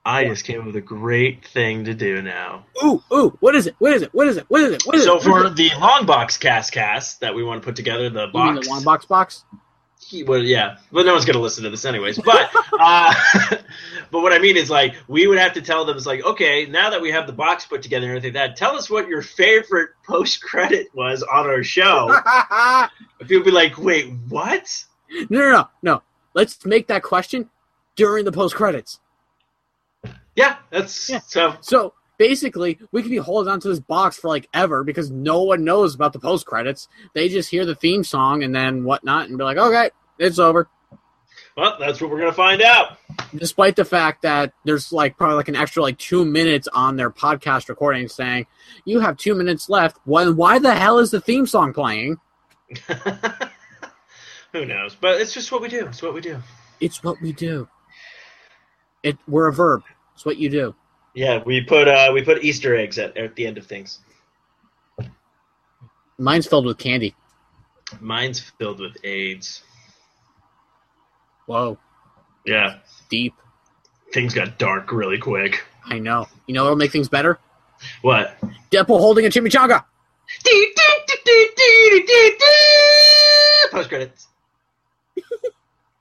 Speaker 1: I just came up with a great thing to do now.
Speaker 5: ooh ooh, what is it? What is it? What is it? What is it? What is
Speaker 1: So
Speaker 5: it?
Speaker 1: for the long box cast cast that we want to put together, the
Speaker 5: you mean
Speaker 1: box.
Speaker 5: the one box box?
Speaker 1: He- well, yeah, but no one's gonna listen to this anyways. But, (laughs) uh, (laughs) but what I mean is like we would have to tell them it's like okay, now that we have the box put together and everything like that, tell us what your favorite post credit was on our show. (laughs)
Speaker 5: no,
Speaker 1: People be like, wait, what?
Speaker 5: no, no, no. Let's make that question during the post credits.
Speaker 1: Yeah, that's
Speaker 5: Yeah.
Speaker 1: so.
Speaker 5: So basically, we could be holding onto this box for like ever because no one knows about the post credits. They just hear the theme song and then whatnot and be like, okay, it's over.
Speaker 1: Well, that's what we're gonna find out.
Speaker 5: Despite the fact that there's like probably like an extra like two minutes on their podcast recording saying you have two minutes left. When why the hell is the theme song playing? (laughs)
Speaker 1: Who knows? But it's just what we do. It's what we do.
Speaker 5: It's what we do. It we're a verb. It's what you do.
Speaker 1: Yeah, we put uh, we put Easter eggs at, at the end of things.
Speaker 5: Mine's filled with candy.
Speaker 1: Mine's filled with AIDS.
Speaker 5: Whoa,
Speaker 1: Yeah,
Speaker 5: deep.
Speaker 1: things got dark really quick.
Speaker 5: I know. You know what'll make things better?
Speaker 1: What?
Speaker 5: Deadpool holding a chimichanga.
Speaker 1: Post credits.